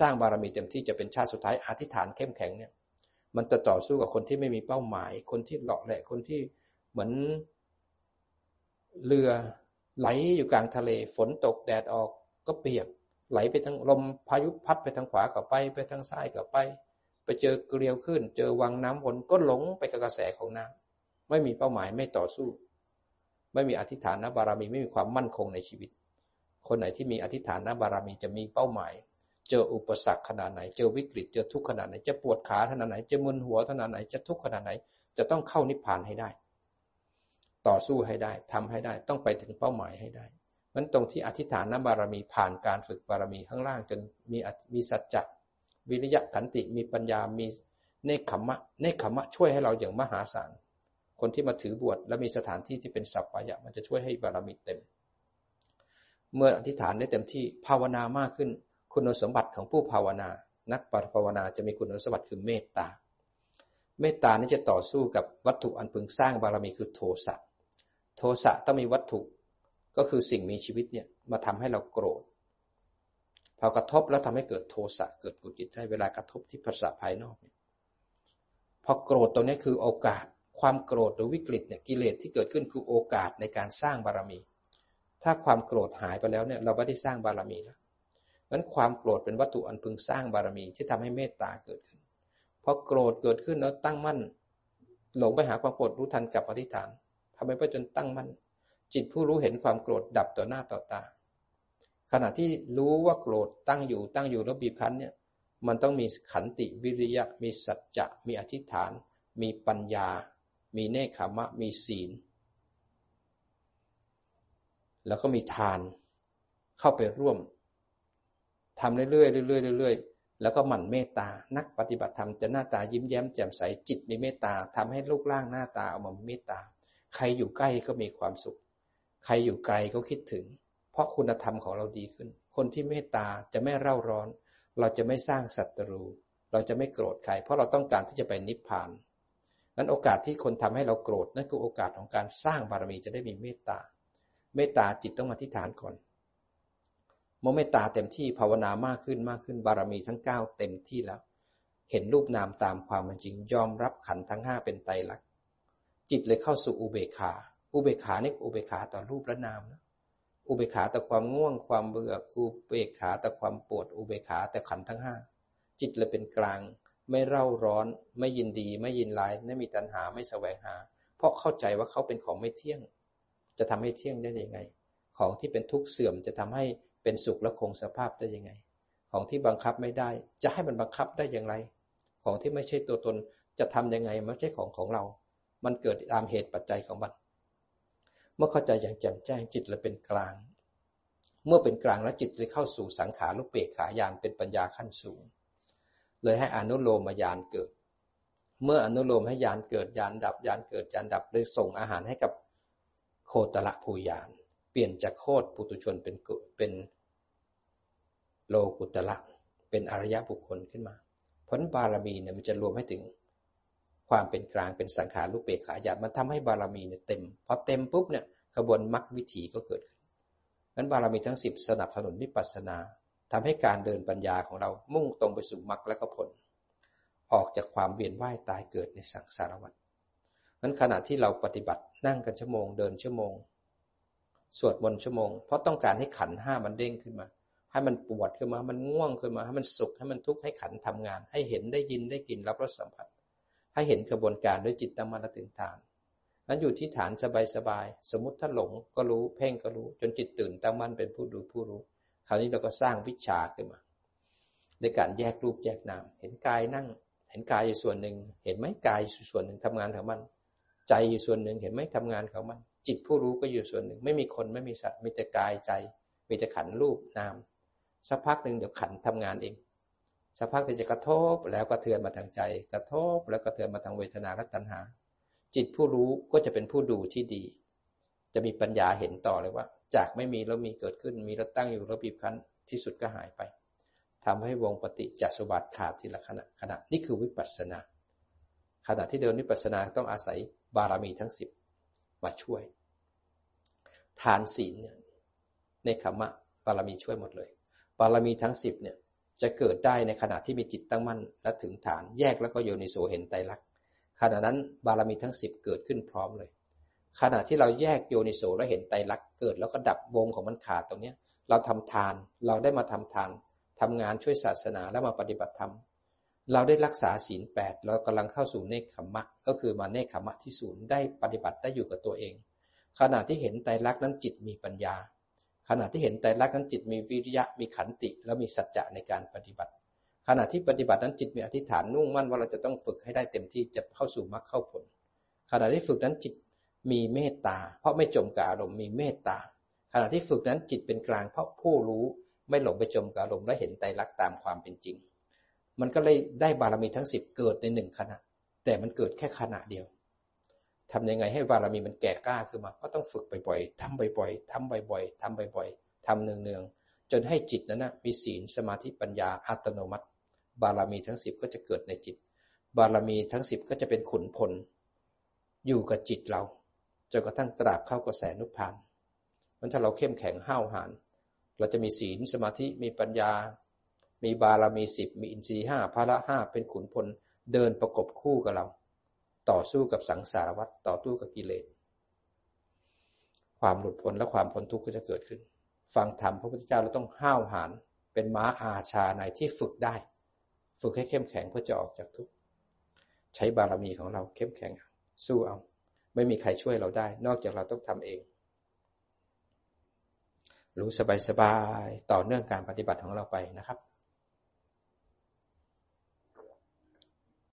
สร้างบารมีเต็มที่จะเป็นชาติสุดท้ายอธิษฐานเข้มแข็งเนี่ย มันจะต่อสู้กับคนที่ไม่มีเป้าหมาย คนที่หลอกแหละคนที่เหมือนเรือไหลอยู่กลางทะเล ฝนตกแดดออกก็เปียก ไหลไปทางลมพายุพัดไปทางขวากับไป ไปทางซ้ายกับไป ไปเจอเกลียวขึ้น เจอวังน้ำวนก็หลงไปกับกระแสของน้ำไม่มีเป้าหมายไม่ต่อสู้ ไม่มีอธิษฐานนะบารมีไม่มีความมั่นคงในชีวิต คนไหนที่มีอธิษฐานนะบารมีจะมีเป้าหมาย เจออุปสรรคขนาดไหน เจอวิกฤต เจอทุกข์ขนาดไหน จะปวดขาขนาดไหน จะมึนหัวขนาดไหน จะทุกข์ขนาดไหน จะต้องเข้านิพพานให้ได้ ต่อสู้ให้ได้ทำให้ได้ ต้องไปถึงเป้าหมายให้ได้ มันตรงที่อธิษฐานน้ำบารมีผ่านการฝึกบารมีข้างล่างจนมีมีสัจจะวิริยะขันติมีปัญญามีเนคขมะเนคขมะช่วยให้เราอย่างมหาศาลคนที่มาถือบวชและมีสถานที่ที่เป็นสัพพายะมันจะช่วยให้บารมีเต็ม เมื่ออธิษฐานได้เต็มที่ภาวนามากขึ้น คุณสมบัติของผู้ภาวนา นักปฏิภาวนาจะมีคุณสมบัติคือเมตตา เมตตานี้จะต่อสู้กับวัตถุอันพึงสร้างบารมีคือโทสะ โทสะต้องมีวัตถุ ก็คือสิ่งมีชีวิตเนี่ยมาทำให้เราโกรธ พอกระทบแล้วทำให้เกิดโทสะเกิดกุจิตได้เวลากระทบที่ภาษาภายนอกเนี่ยพอโกรธตรงนี้คือโอกาส ความโกรธหรือวิกฤตเนี่ยกิเลสที่เกิดขึ้นคือโอกาสในการสร้างบารมี ถ้าความโกรธหายไปแล้วเนี่ยเราไม่ได้สร้างบารมีแล้วนั้นความโกรธเป็นวัตถุอันพึงสร้างบารมีที่ทำให้เมตตาเกิดขึ้นพอโกรธเกิดขึ้นแล้วตั้งมั่น หลงไปหาความโกรธรู้ทันกับอธิษฐานทำให้ไปจนตั้งมั่น จิตผู้รู้เห็นความโกรธดับต่อหน้าต่อตา ขณะที่รู้ว่าโกรธตั้งอยู่ตั้งอยู่แล้วบีบคั้นเนี่ยมันต้องมีขันติวิริยะ มีสัจจะ มีอธิษฐาน มีปัญญา มีเนคขมะ มีศีล แล้วก็มีทานเข้าไปร่วมทำเรื่อยๆเรื่อยๆเรื่อยแล้วก็หมั่นเมตตา นักปฏิบัติธรรมจะหน้าตายิ้มแย้มแจ่มใสจิตมีเมตตาทำให้รูปร่างหน้าตาออกมาเมตตา ใครอยู่ใกล้ก็มีความสุข ใครอยู่ไกลก็คิดถึง เพราะคุณธรรมของเราดีขึ้น คนที่เมตตาจะไม่เร่าร้อน เราจะไม่สร้างศัตรู เราจะไม่โกรธใคร เพราะเราต้องการที่จะไปนิพพานนั้นโอกาสที่คนทำให้เราโกรธนั่นคือโอกาสของการสร้างบารมีจะได้มีเมตตา เมตตาจิตต้องมาที่ฐานก่อน เมื่อเมตตาเต็มที่ภาวนามากขึ้นมากขึ้นบารมีทั้งเก้าเต็มที่แล้ว เห็นรูปนามตามความเป็นจริงยอมรับขันทั้งห้าเป็นไตรลักษณ์จิตเลยเข้าสู่อุเบกขา อุเบกขานี่อุเบกขาต่อรูปและนามนะอุเบกขาต่อความง่วงความเบื่ออุเบกขาต่อความปวด อุเบกขาแต่ขันทั้งห้าจิตเลยเป็นกลาง ไม่เร่าร้อน ไม่ยินดี ไม่ยินร้ายไม่มีตัณหาไม่แสวงหา เพราะเข้าใจว่าเขาเป็นของไม่เที่ยง จะทำให้เที่ยงได้ยังไง ของที่เป็นทุกข์เสื่อมจะทำให้เป็นสุขและคงสภาพได้ยังไง ของที่บังคับไม่ได้ จะให้มันบังคับได้อย่างไร ของที่ไม่ใช่ตัวตนจะทํำยังไงไม่ใช่ของของเรา มันเกิดตามเหตุปัจจัยของมัน เมื่อเข้าใจอย่างแจ่มแจ้งจิตเลยเป็นกลาง เมื่อเป็นกลางแล้วจิตเลยเข้าสู่สังขารุปเปกขายานเป็นปัญญาขั้นสูง เลยให้อนุโลมายานเกิด เมื่ออนุโลมให้ยานเกิดยานดับยานเกิดยานดับเลยส่งอาหารให้กับโคตรภูยาน เปลี่ยนจากโคตรปุตุชนเป็นเป็นโลกุตละเป็นอริยบุคคลขึ้นมาผลบารมีเนี่ยมันจะรวมให้ถึง ความเป็นกลางเป็นสังขารลูกเปกขาญามันทำให้บารมีเนี่ยเต็มพอเต็มปุ๊บเนี่ยขบวนมรรควิถีก็เกิดขึ้นนั้นบารมีทั้งสิบสนับสนุนวิปัสสนาทำให้การเดินปัญญาของเรามุ่งตรงไปสู่มรรคและก็ผล ออกจากความเวียนว่ายตายเกิดในสังสารวัฏนั้นขณะที่เราปฏิบัตินั่งกันชั่วโมงเดินชั่วโมง สวดมนต์ชั่วโมง เพราะต้องการให้ขันห้ามันเด้งขึ้นมา ให้มันปวดขึ้นมามันง่วงขึ้นมา ให้มันสุขให้มันทุกข์ให้ขันทำงาน ให้เห็นได้ยินได้กลิ่นรับรสสัมผัส ให้เห็นกระบวนการด้วยจิตตั้งมั่นถึงฐาน นั้นอยู่ที่ฐานสบายๆ สมมติถ้าหลงก็รู้เพ่งก็รู้ จนจิตตื่นตั้งมั่นเป็นผู้ดูผู้รู้ คราวนี้เราก็สร้างวิชาขึ้นมาในการแยกรูปแยกนาม เห็นกายนั่ง เห็นกายอยู่ส่วนหนึ่ง เห็นไหมกายส่วนหนึ่งทำงานของมัน ใจอยู่ส่วนหนึ่ง เห็นไหมทำงานของมัน จิตผู้รู้ก็อยู่ส่วนหนึ่ง ไม่มีคนไม่มีสัตว์ มีแต่กายใจ มีแต่ขันรูปนาม สักพักหนึ่งเดี๋ยวขันทำงานเอง สักพักจะกระทบแล้วก็เทือนมาทางใจ กระทบแล้วก็เทือนมาทางเวทนาและตัณหา จิตผู้รู้ก็จะเป็นผู้ดูที่ดี จะมีปัญญาเห็นต่อเลยว่า จากไม่มีแล้วมีเกิดขึ้น มีแล้วตั้งอยู่แล้วบีบคั้นที่สุดก็หายไปทำให้วงปฏิจจสุบัติขาดทีละขณะขณะนี่คือวิปัสสนา ขณะที่เดินวิปัสสนาต้องอาศัยบารมีทั้งสิบมาช่วย ทานศีลเนี่ยในขมะบารมีช่วยหมดเลย บารมีทั้งสิบเนี่ย จะเกิดได้ในขณะที่มีจิตตั้งมั่นและถึงฐานแยกแล้วก็โยนิโสเห็นไตรลักษณ์ขณะนั้นบารมีทั้งสิบเกิดขึ้นพร้อมเลย ขณะที่เราแยกโยนิโสแล้วเห็นไตรลักษณ์เกิดแล้วก็ดับวงของมันขาดตรงนี้เราทำทานเราได้มาทำทานทำงานช่วยศาสนาแล้วมาปฏิบัติธรรมเราได้รักษาศีลแปดเรากำลังเข้าสู่เนคขมะ ก็คือมาเนคขมะที่ศูนย์ได้ปฏิบัติได้อยู่กับตัวเอง ขณะที่เห็นไตรลักษณ์นั้นจิตมีปัญญา ขณะที่เห็นไตรลักนั้นจิตมีวิริยะมีขันติ แล้วมีสัจจะในการปฏิบัติ ขณะที่ปฏิบัตินั้นจิตมีอธิษฐานนุ่งมั่นว่าเราจะต้องฝึกให้ได้เต็มที่จะเข้าสู่มรรคเข้าผล ขณะที่ฝึกนั้นจิตมีเมตตา เพราะไม่จมกับอารมณ์มีเมตตา ขณะที่ฝึกนั้นจิตเป็นกลางเพราะผู้รู้ไม่หลงไปจมกับอารมณ์และเห็นไตรลักษณ์ตามความเป็นจริง มันก็เลยได้บารมีทั้งสิบเกิดในหนึ่งขณะ แต่มันเกิดแค่ขณะเดียว ทำยังไงให้บารมีมันแก่กล้าขึ้นมา ก็ต้องฝึกบ่อยๆทำบ่อยๆทำบ่อยๆทำบ่อยๆทำเนืองๆจนให้จิตนั้นนะมีศีลสมาธิปัญญาอัตโนมัติ บารมีทั้งสิบก็จะเกิดในจิต บารมีทั้งสิบก็จะเป็นขุนพล อยู่กับจิตเราจนกระทั่งตราบเข้ากระแสนุพานมันถ้าเราเข้มแข็งห้าวหาญเราจะมีศีลสมาธิมีปัญญา มีบารมีสิบมีอินทรีห้าพละห้าเป็นขุนพลเดินประกบคู่กับเรา ต่อสู้กับสังสารวัฏต่อสู้กับกิเลสความหลุดพ้นและความพ้นทุกข์ก็จะเกิดขึ้น ฟังธรรมพระพุทธเจ้าเราต้องห้าวหาญเป็นม้าอาชาในที่ฝึกได้ ฝึกให้เข้มแข็งเพื่อจะออกจากทุกข์ใช้บารมีของเราเข้มแข็ง สู้เอา ไม่มีใครช่วยเราได้ นอกจากเราต้องทำเอง รู้สบายๆต่อเนื่องการปฏิบัติของเราไปนะครับ